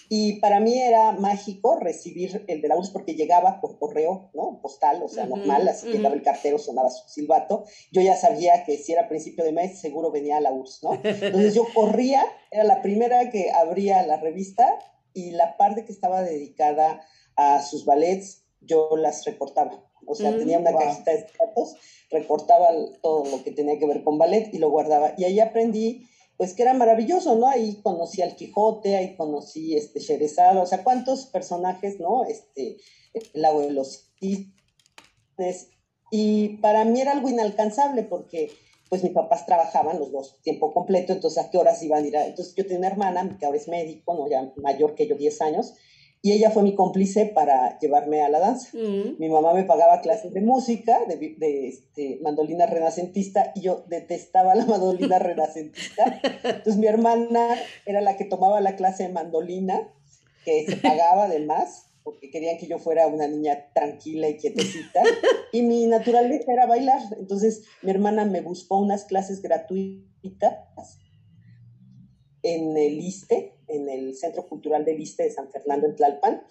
Y para mí era mágico recibir el de la URSS porque llegaba por correo, ¿no? Postal, o sea, normal, así llegaba el cartero, sonaba su silbato. Yo ya sabía que si era principio de mes, seguro venía a la URSS, ¿no? Entonces yo corría, era la primera que abría la revista y la parte que estaba dedicada a sus ballets, yo las recortaba. O sea, tenía una mm, cajita de datos, recortaba todo lo que tenía que ver con ballet y lo guardaba. Y ahí aprendí pues que era maravilloso, ¿no? Ahí conocí al Quijote, ahí conocí este Sherezada, o sea, cuántos personajes, ¿no? Este, el lago de los cisnes, y para mí era algo inalcanzable porque pues mis papás trabajaban los dos tiempo completo, entonces a qué horas iban a ir a... Entonces yo tenía una hermana que ahora es médico, ¿no? Ya mayor que yo, 10 años, y ella fue mi cómplice para llevarme a la danza. Mm. Mi mamá me pagaba clases de música, de, este, mandolina renacentista, y yo detestaba la mandolina *laughs* renacentista. Entonces mi hermana era la que tomaba la clase de mandolina, que se pagaba además, porque querían que yo fuera una niña tranquila y quietecita. Y mi naturaleza era bailar. Entonces mi hermana me buscó unas clases gratuitas en el ISTE, en el Centro Cultural del ISTE de San Fernando en Tlalpan,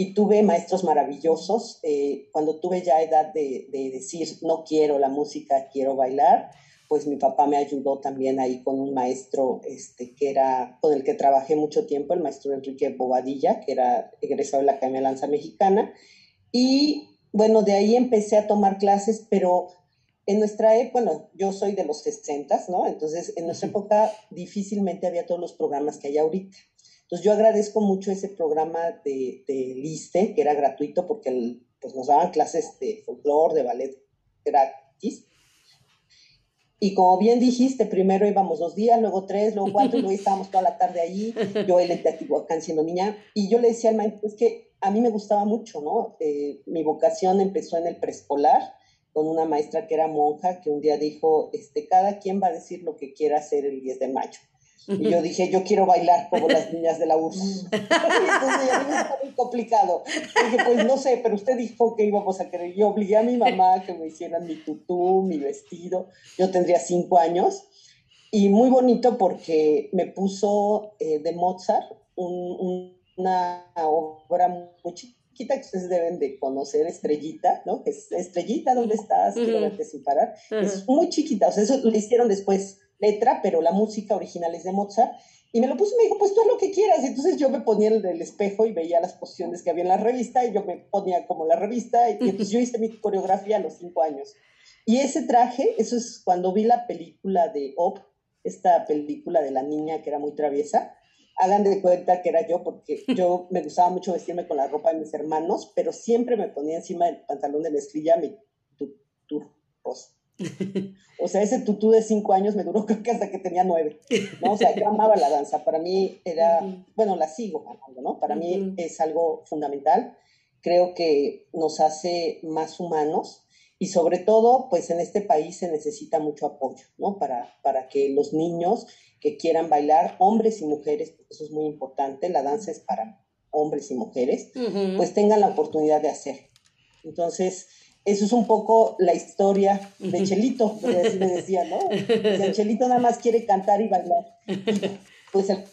y tuve maestros maravillosos. Eh, cuando tuve ya edad de, decir, no quiero la música, quiero bailar, pues mi papá me ayudó también ahí con un maestro este, que era, con el que trabajé mucho tiempo, el maestro Enrique Bobadilla, que era egresado de la Academia de Lanza Mexicana. Y bueno, de ahí empecé a tomar clases, pero en nuestra época, bueno, yo soy de los 60, ¿no? Entonces, en nuestra época difícilmente había todos los programas que hay ahorita. Entonces yo agradezco mucho ese programa de, de Liste, que era gratuito porque pues nos daban clases de folclore, de ballet gratis. Y como bien dijiste, primero íbamos dos días, luego tres, luego cuatro, y luego *laughs* estábamos toda la tarde allí. Yo en Teotihuacán siendo niña. Y yo le decía al maestro, es que a mí me gustaba mucho, ¿no? Eh, mi vocación empezó en el preescolar con una maestra que era monja, que un día dijo, este, cada quien va a decir lo que quiera hacer el 10 de mayo. Y yo dije, yo quiero bailar como las niñas de la URSS. *laughs* Entonces muy complicado. dije, pues no sé, pero usted dijo que íbamos a querer. Yo obligué a mi mamá a que me hicieran mi tutú, mi vestido. Yo tendría cinco años. Y muy bonito porque me puso eh, de Mozart una obra muy chiquita que ustedes deben de conocer, Estrellita, ¿no? Es Estrellita, ¿dónde estás? Quiero verte sin parar. Es muy chiquita, o sea, eso lo hicieron después letra, pero la música original es de Mozart. Y me lo puso y me dijo, pues tú haz lo que quieras. Y entonces yo me ponía en el espejo y veía las posiciones que había en la revista y yo me ponía como la revista. Y, entonces yo hice mi coreografía a los cinco años. Y ese traje, eso es cuando vi la película de Op, esta película de la niña que era muy traviesa. Hagan de cuenta que era yo, porque yo *laughs* me gustaba mucho vestirme con la ropa de mis hermanos, pero siempre me ponía encima del pantalón de mezclilla mi turcos. *laughs* O sea, ese tutú de cinco años me duró *laughs* creo que hasta que tenía nueve, ¿no? O sea, yo amaba la danza. Para mí era, bueno, la sigo amando, ¿no? Para mí es algo fundamental. Creo que nos hace más humanos y sobre todo, pues en este país se necesita mucho apoyo, ¿no? Para, para que los niños que quieran bailar, hombres y mujeres, eso es muy importante, la danza es para hombres y mujeres, pues tengan la oportunidad de hacer. Entonces, eso es un poco la historia de Chelito, así me decía, ¿no? O Chelito nada más quiere cantar y bailar. *laughs* pues el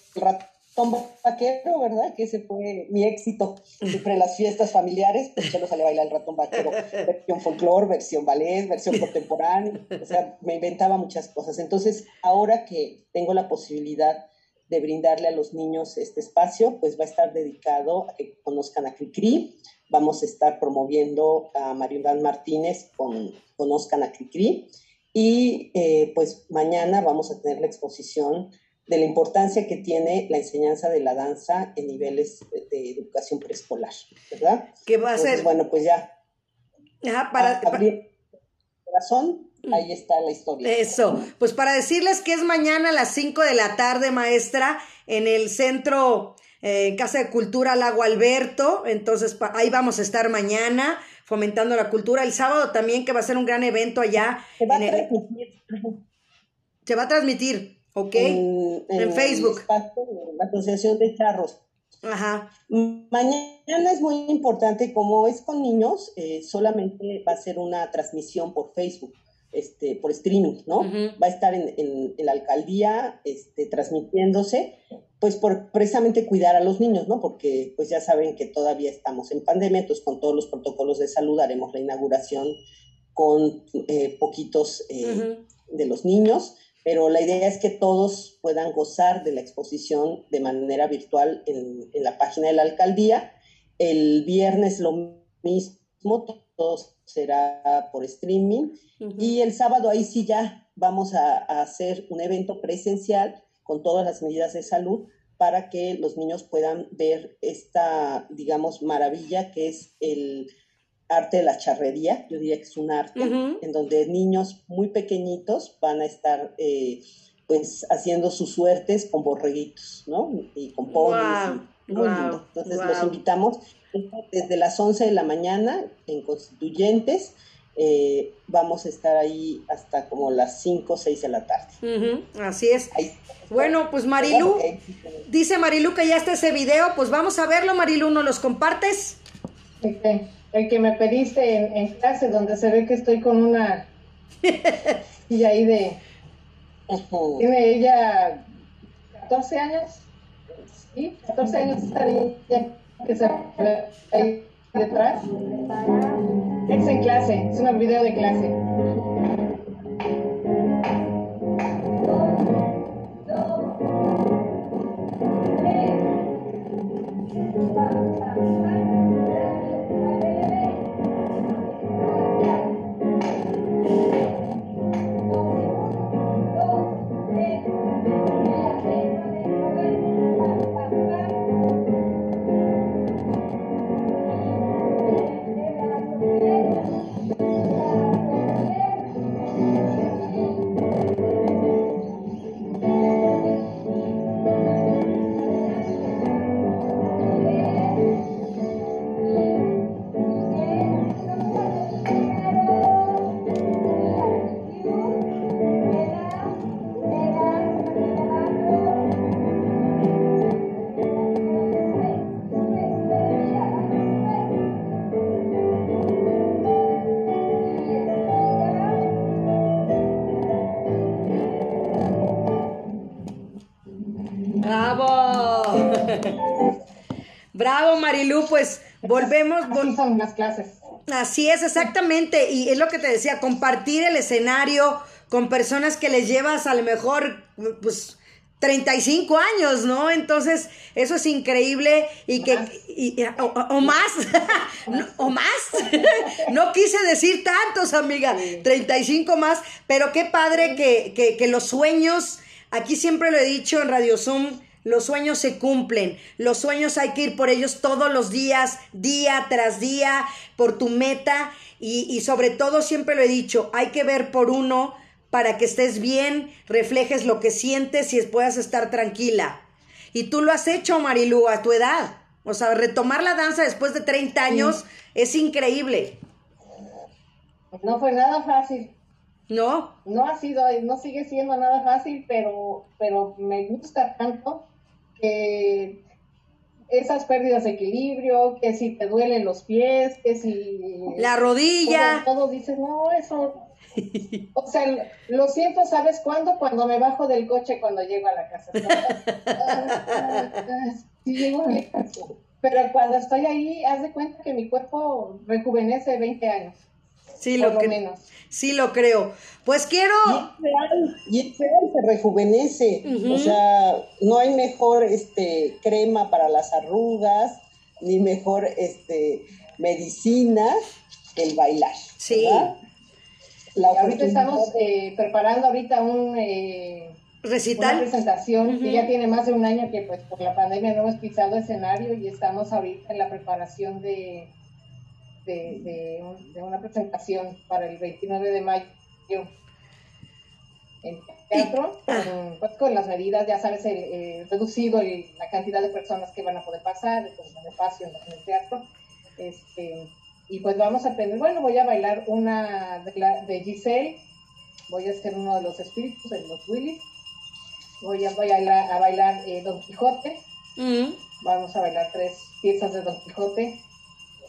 ratón vaquero, ¿verdad? Que ese fue mi éxito. Siempre las fiestas familiares, pues Chelo sale a bailar el ratón vaquero. *laughs* Versión folclore, versión ballet, versión contemporánea. O sea, me inventaba muchas cosas. Entonces, ahora que tengo la posibilidad de brindarle a los niños este espacio, pues va a estar dedicado a que conozcan a Cricri, vamos a estar promoviendo a Iván Martínez con Conozcan a Cricri. Y eh, pues mañana vamos a tener la exposición de la importancia que tiene la enseñanza de la danza en niveles de, educación preescolar, ¿verdad? ¿Qué va a ser? Bueno, pues ya. Ajá, para, abrir corazón, mm. ahí está la historia. Eso, pues para decirles que es mañana a las 5 de la tarde, maestra, en el centro eh, Casa de Cultura Lago Alberto. Entonces, ahí vamos a estar mañana fomentando la cultura. El sábado también, que va a ser un gran evento allá. Se va a transmitir. Se va a transmitir, ¿ok? En, Facebook. la Asociación de Charros. Ajá. Mañana es muy importante, como es con niños, eh, solamente va a ser una transmisión por Facebook. Este, por streaming, ¿no? Va a estar en, en, la alcaldía este, transmitiéndose pues por precisamente cuidar a los niños, ¿no? Porque pues ya saben que todavía estamos en pandemia, entonces con todos los protocolos de salud haremos la inauguración con eh, poquitos eh, de los niños, pero la idea es que todos puedan gozar de la exposición de manera virtual en, la página de la alcaldía. El viernes lo mismo, todo será por streaming, y el sábado ahí sí ya vamos a hacer un evento presencial con todas las medidas de salud para que los niños puedan ver esta, digamos, maravilla que es el arte de la charrería. Yo diría que es un arte en donde niños muy pequeñitos van a estar eh, pues haciendo sus suertes con borreguitos, ¿no? Y con ponis. muy lindo. Entonces los invitamos desde las 11 de la mañana en Constituyentes eh, vamos a estar ahí hasta como las 5 o 6 de la tarde. así es. Bueno, pues Marilu, dice Marilu que ya está ese video, pues vamos a verlo, Marilu, ¿nos los compartes? El que, me pediste en, clase, donde se ve que estoy con una *laughs* y ahí de... Tiene ella 14 años, ¿sí? 14 años estaría que se ve ahí detrás. Es en clase, es un video de clase. Volvemos. Así son las clases. Así es, exactamente. Y es lo que te decía, compartir el escenario con personas que les llevas a lo mejor, pues, 35 años, ¿no? Entonces, eso es increíble y que, y- y- o, o- o más, *laughs* No, o más, *laughs* no quise decir tantos, amiga, 35 más, pero qué padre que, que, que los sueños, aquí siempre lo he dicho en Radio Zoom, los sueños se cumplen, los sueños hay que ir por ellos todos los días, día tras día, por tu meta y, y sobre todo siempre lo he dicho, hay que ver por uno para que estés bien, reflejes lo que sientes y puedas estar tranquila. Y tú lo has hecho, Marilu, a tu edad. O sea, retomar la danza después de 30 años es increíble, No fue nada fácil. ¿no? No ha sido, no sigue siendo nada fácil, pero, pero me gusta tanto que esas pérdidas de equilibrio, que si te duelen los pies, que si La rodilla. todo, todo dices, no, eso. *laughs* O sea, lo siento, ¿sabes cuándo? Cuando me bajo del coche, cuando llego a la casa. *laughs* Sí, llego a mi casa. Pero cuando estoy ahí, haz de cuenta que mi cuerpo rejuvenece 20 años. Sí, por lo, lo menos. sí lo creo. Pues quiero... Y real, se rejuvenece. O sea, no hay mejor este crema para las arrugas, ni mejor este medicina que el bailar. Sí. ¿verdad? La Y ahorita estamos eh, preparando ahorita un, eh, una Recital. presentación que ya tiene más de un año que pues por la pandemia no hemos pisado escenario y estamos ahorita en la preparación de, de, de un- de una presentación para el 29 de mayo. En teatro, con, pues, con las medidas, ya sabes, el, eh, reducido el- la cantidad de personas que van a poder pasar, con el espacio en, el teatro. Este, y pues vamos a aprender, bueno, voy a bailar una de, la, de Giselle, voy a hacer uno de los espíritus, de los Willis, voy a bailar, a bailar eh, Don Quijote, Mm. vamos a bailar tres piezas de Don Quijote,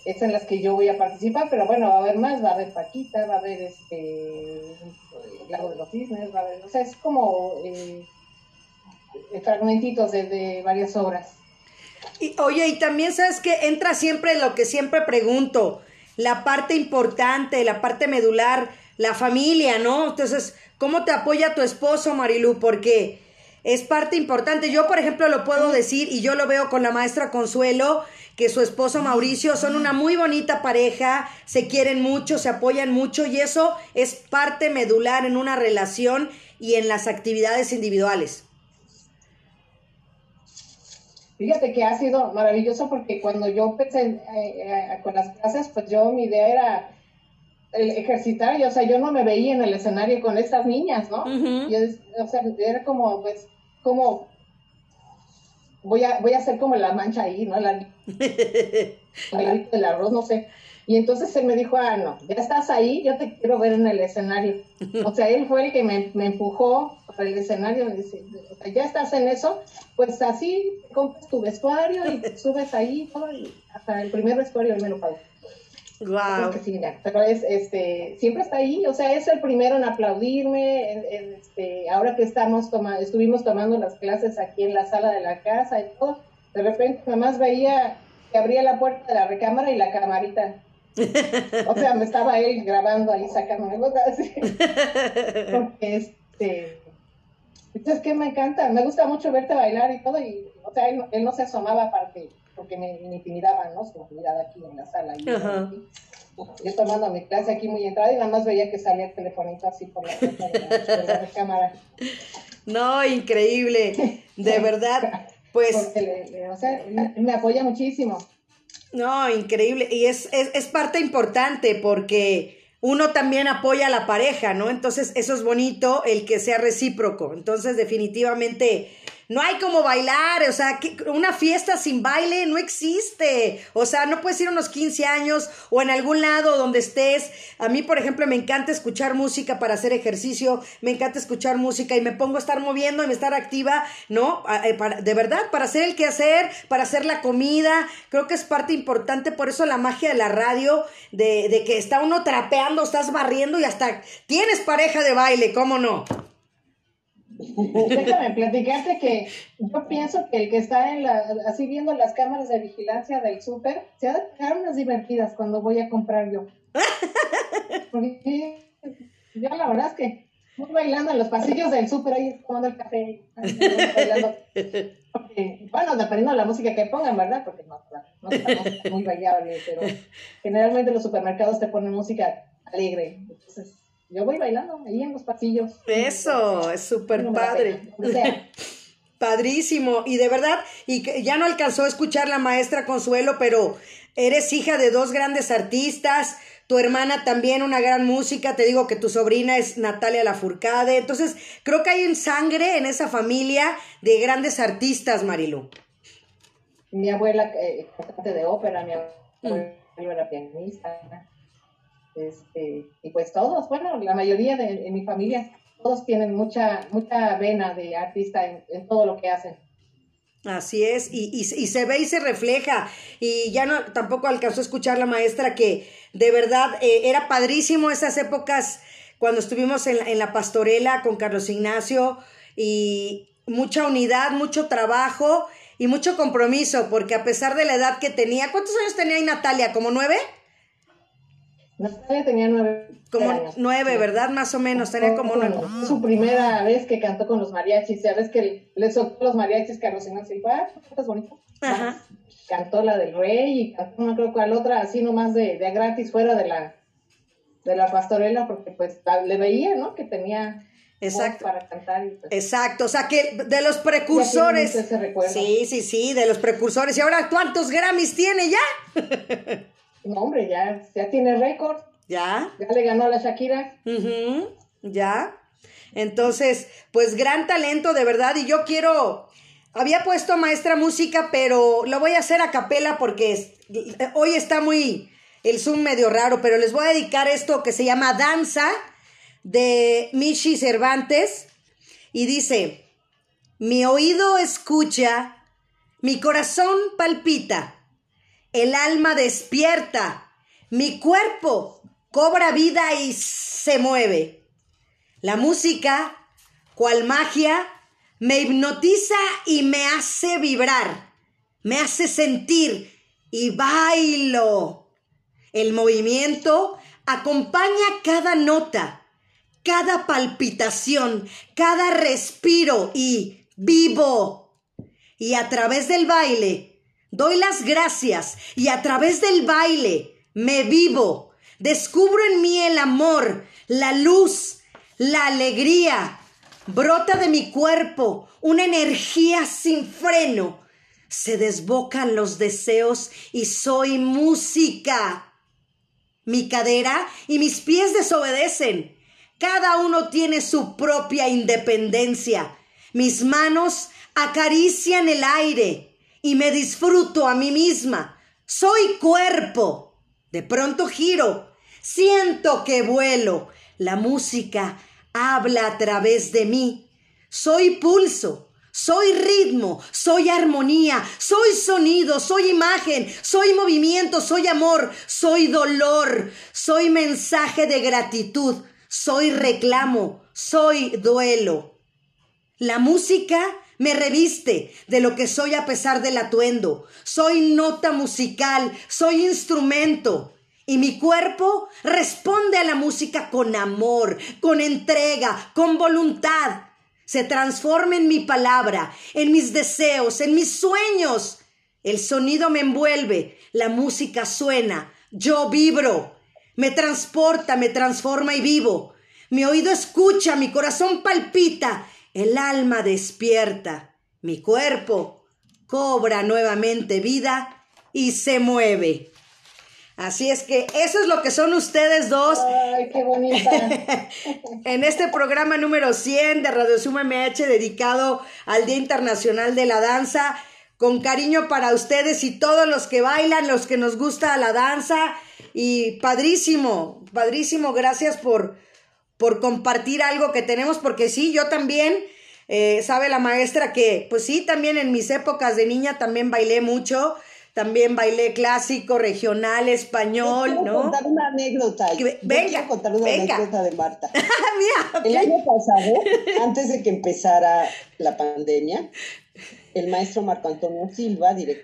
es en las que yo voy a participar, pero bueno, va a haber más, va a haber Paquita, va a haber este el Lago de los Cisnes, va a haber, o sea, es como eh, fragmentitos de, de varias obras. Y, oye, y también sabes que entra siempre lo que siempre pregunto, la parte importante, la parte medular, la familia, ¿no? Entonces, ¿cómo te apoya tu esposo, Marilu? Porque es parte importante. Yo, por ejemplo, lo puedo decir y yo lo veo con la maestra Consuelo, que su esposo Mauricio son una muy bonita pareja, se quieren mucho, se apoyan mucho y eso es parte medular en una relación y en las actividades individuales. Fíjate que ha sido maravilloso porque cuando yo empecé eh, eh, con las clases, pues yo mi idea era el ejercitar, y, o sea, yo no me veía en el escenario con estas niñas, ¿no? Yo, o sea, era como, pues, como, voy a, voy a hacer como la mancha ahí, ¿no? La, *laughs* el arroz, no sé. Y entonces él me dijo, ah, no, ya estás ahí, yo te quiero ver en el escenario. O sea, él fue el que me, me empujó para el escenario, dice, o sea, ya estás en eso, pues así compras tu vestuario y te subes ahí, todo, y hasta el primer vestuario él me lo pagó. Wow. Pero es, este, siempre está ahí, o sea, es el primero en aplaudirme, en- en, este, ahora que estamos toma, estuvimos tomando las clases aquí en la sala de la casa y todo, de repente nada más veía que abría la puerta de la recámara y la camarita. O sea, me estaba él grabando ahí, sacándome cosas así. Porque este, es que me encanta, me gusta mucho verte bailar y todo, y, o sea, él, él no se asomaba aparte, porque me, me intimidaba, ¿no? Su mirada aquí en la sala. Y, Ajá. yo tomando mi clase aquí muy entrada y nada más veía que salía el telefonito así por la puerta de la, de la cámara. No, increíble. De *laughs* verdad. Pues, le- o sea, me, me apoya muchísimo. no, increíble. Y es, es, es parte importante porque uno también apoya a la pareja, ¿no? Entonces, eso es bonito, el que sea recíproco. Entonces, definitivamente, no hay como bailar, o sea, que- una fiesta sin baile no existe. O sea, no puedes ir a unos 15 años o en algún lado donde estés. A mí, por ejemplo, me encanta escuchar música para hacer ejercicio, me encanta escuchar música y me pongo a estar moviendo y me estar activa, ¿no? Eh, de verdad, para hacer el quehacer, para hacer la comida. Creo que es parte importante, por eso la magia de la radio, de, de que está uno trapeando, estás barriendo y hasta tienes pareja de baile, ¿cómo no? Déjame platicarte que yo pienso que el que está en la, así viendo las cámaras de vigilancia del súper, se ha de pegar unas divertidas cuando voy a comprar yo. *laughs* Porque yo la verdad es que voy bailando en los pasillos del súper ahí tomando el café. bailando. bueno, dependiendo de la música que pongan, ¿verdad? Porque no, no estamos muy bailable, pero generalmente los supermercados te ponen música alegre. Entonces, yo voy bailando ahí en los pasillos. Eso, es súper padre. *laughs* Padrísimo. Y de verdad, y que ya no alcanzó a escuchar la maestra Consuelo, pero eres hija de dos grandes artistas. Tu hermana también una gran música. Te digo que tu sobrina es Natalia Lafourcade. Entonces, creo que hay en sangre en esa familia de grandes artistas, Marilu. Mi abuela, eh, cantante de ópera, mi abuela mm. era pianista. Este, y pues todos, bueno, la mayoría de mi familia, todos tienen mucha, mucha vena de artista en, todo lo que hacen. Así es, y, y, se ve y se refleja. Y ya no, tampoco alcanzó a escuchar la maestra que de verdad eh, era padrísimo esas épocas cuando estuvimos en, en la pastorela con Carlos Ignacio y mucha unidad, mucho trabajo y mucho compromiso, porque a pesar de la edad que tenía, ¿cuántos años tenía ahí Natalia? ¿Como nueve? Natalia tenía nueve como nueve, ¿verdad? Más o menos, tenía como nueve. Su primera vez que cantó con los mariachis, ya ves que le soltó los mariachis Carlos Ignacio y dijo, ah, es bonito. Ajá. Cantó la del rey y cantó no creo cuál otra, así nomás de, de gratis fuera de la de la pastorela, porque pues le veía, ¿no? Que tenía Exacto. Para cantar pues Exacto, o sea que de los precursores. Sí, sí, sí, de los precursores. ¿Y ahora cuántos Grammys tiene ya? *laughs* No, hombre, ya, ya tiene récord. ¿Ya? Ya le ganó a la Shakira. Ya. Entonces, pues gran talento, de verdad. Y yo quiero. Había puesto maestra música, pero lo voy a hacer a capela porque hoy está muy. El Zoom medio raro, pero les voy a dedicar esto que se llama Danza de Michi Cervantes. Y dice: Mi oído escucha, mi corazón palpita el alma despierta, mi cuerpo cobra vida y se mueve. La música, cual magia, me hipnotiza y me hace vibrar, me hace sentir y bailo. El movimiento acompaña cada nota, cada palpitación, cada respiro y vivo. Y a través del baile, Doy las gracias y a través del baile me vivo. Descubro en mí el amor, la luz, la alegría. Brota de mi cuerpo una energía sin freno. Se desbocan los deseos y soy música. Mi cadera y mis pies desobedecen. Cada uno tiene su propia independencia. Mis manos acarician el aire y me disfruto a mí misma. Soy cuerpo. De pronto giro. Siento que vuelo. La música habla a través de mí. Soy pulso. Soy ritmo, soy armonía, soy sonido, soy imagen, soy movimiento, soy amor, soy dolor, soy mensaje de gratitud, soy reclamo, soy duelo. La música me reviste de lo que soy a pesar del atuendo. Soy nota musical, soy instrumento. Y mi cuerpo responde a la música con amor, con entrega, con voluntad. Se transforma en mi palabra, en mis deseos, en mis sueños. El sonido me envuelve, la música suena, yo vibro, me transporta, me transforma y vivo. Mi oído escucha, mi corazón palpita el alma despierta, mi cuerpo cobra nuevamente vida y se mueve. Así es que eso es lo que son ustedes dos. Ay, qué bonita. *laughs* en este programa número 100 de Radio Suma MH dedicado al Día Internacional de la Danza. Con cariño para ustedes y todos los que bailan, los que nos gusta la danza. Y padrísimo, padrísimo. Gracias por, por compartir algo que tenemos, porque sí, yo también, eh, sabe la maestra que, pues sí, también en mis épocas de niña también bailé mucho, también bailé clásico, regional, español, Quiero ¿no? contar una anécdota. Que- venga, contar una venga. anécdota de Marta. *laughs* El año pasado, *laughs* antes de que empezara la pandemia, el maestro Marco Antonio Silva, director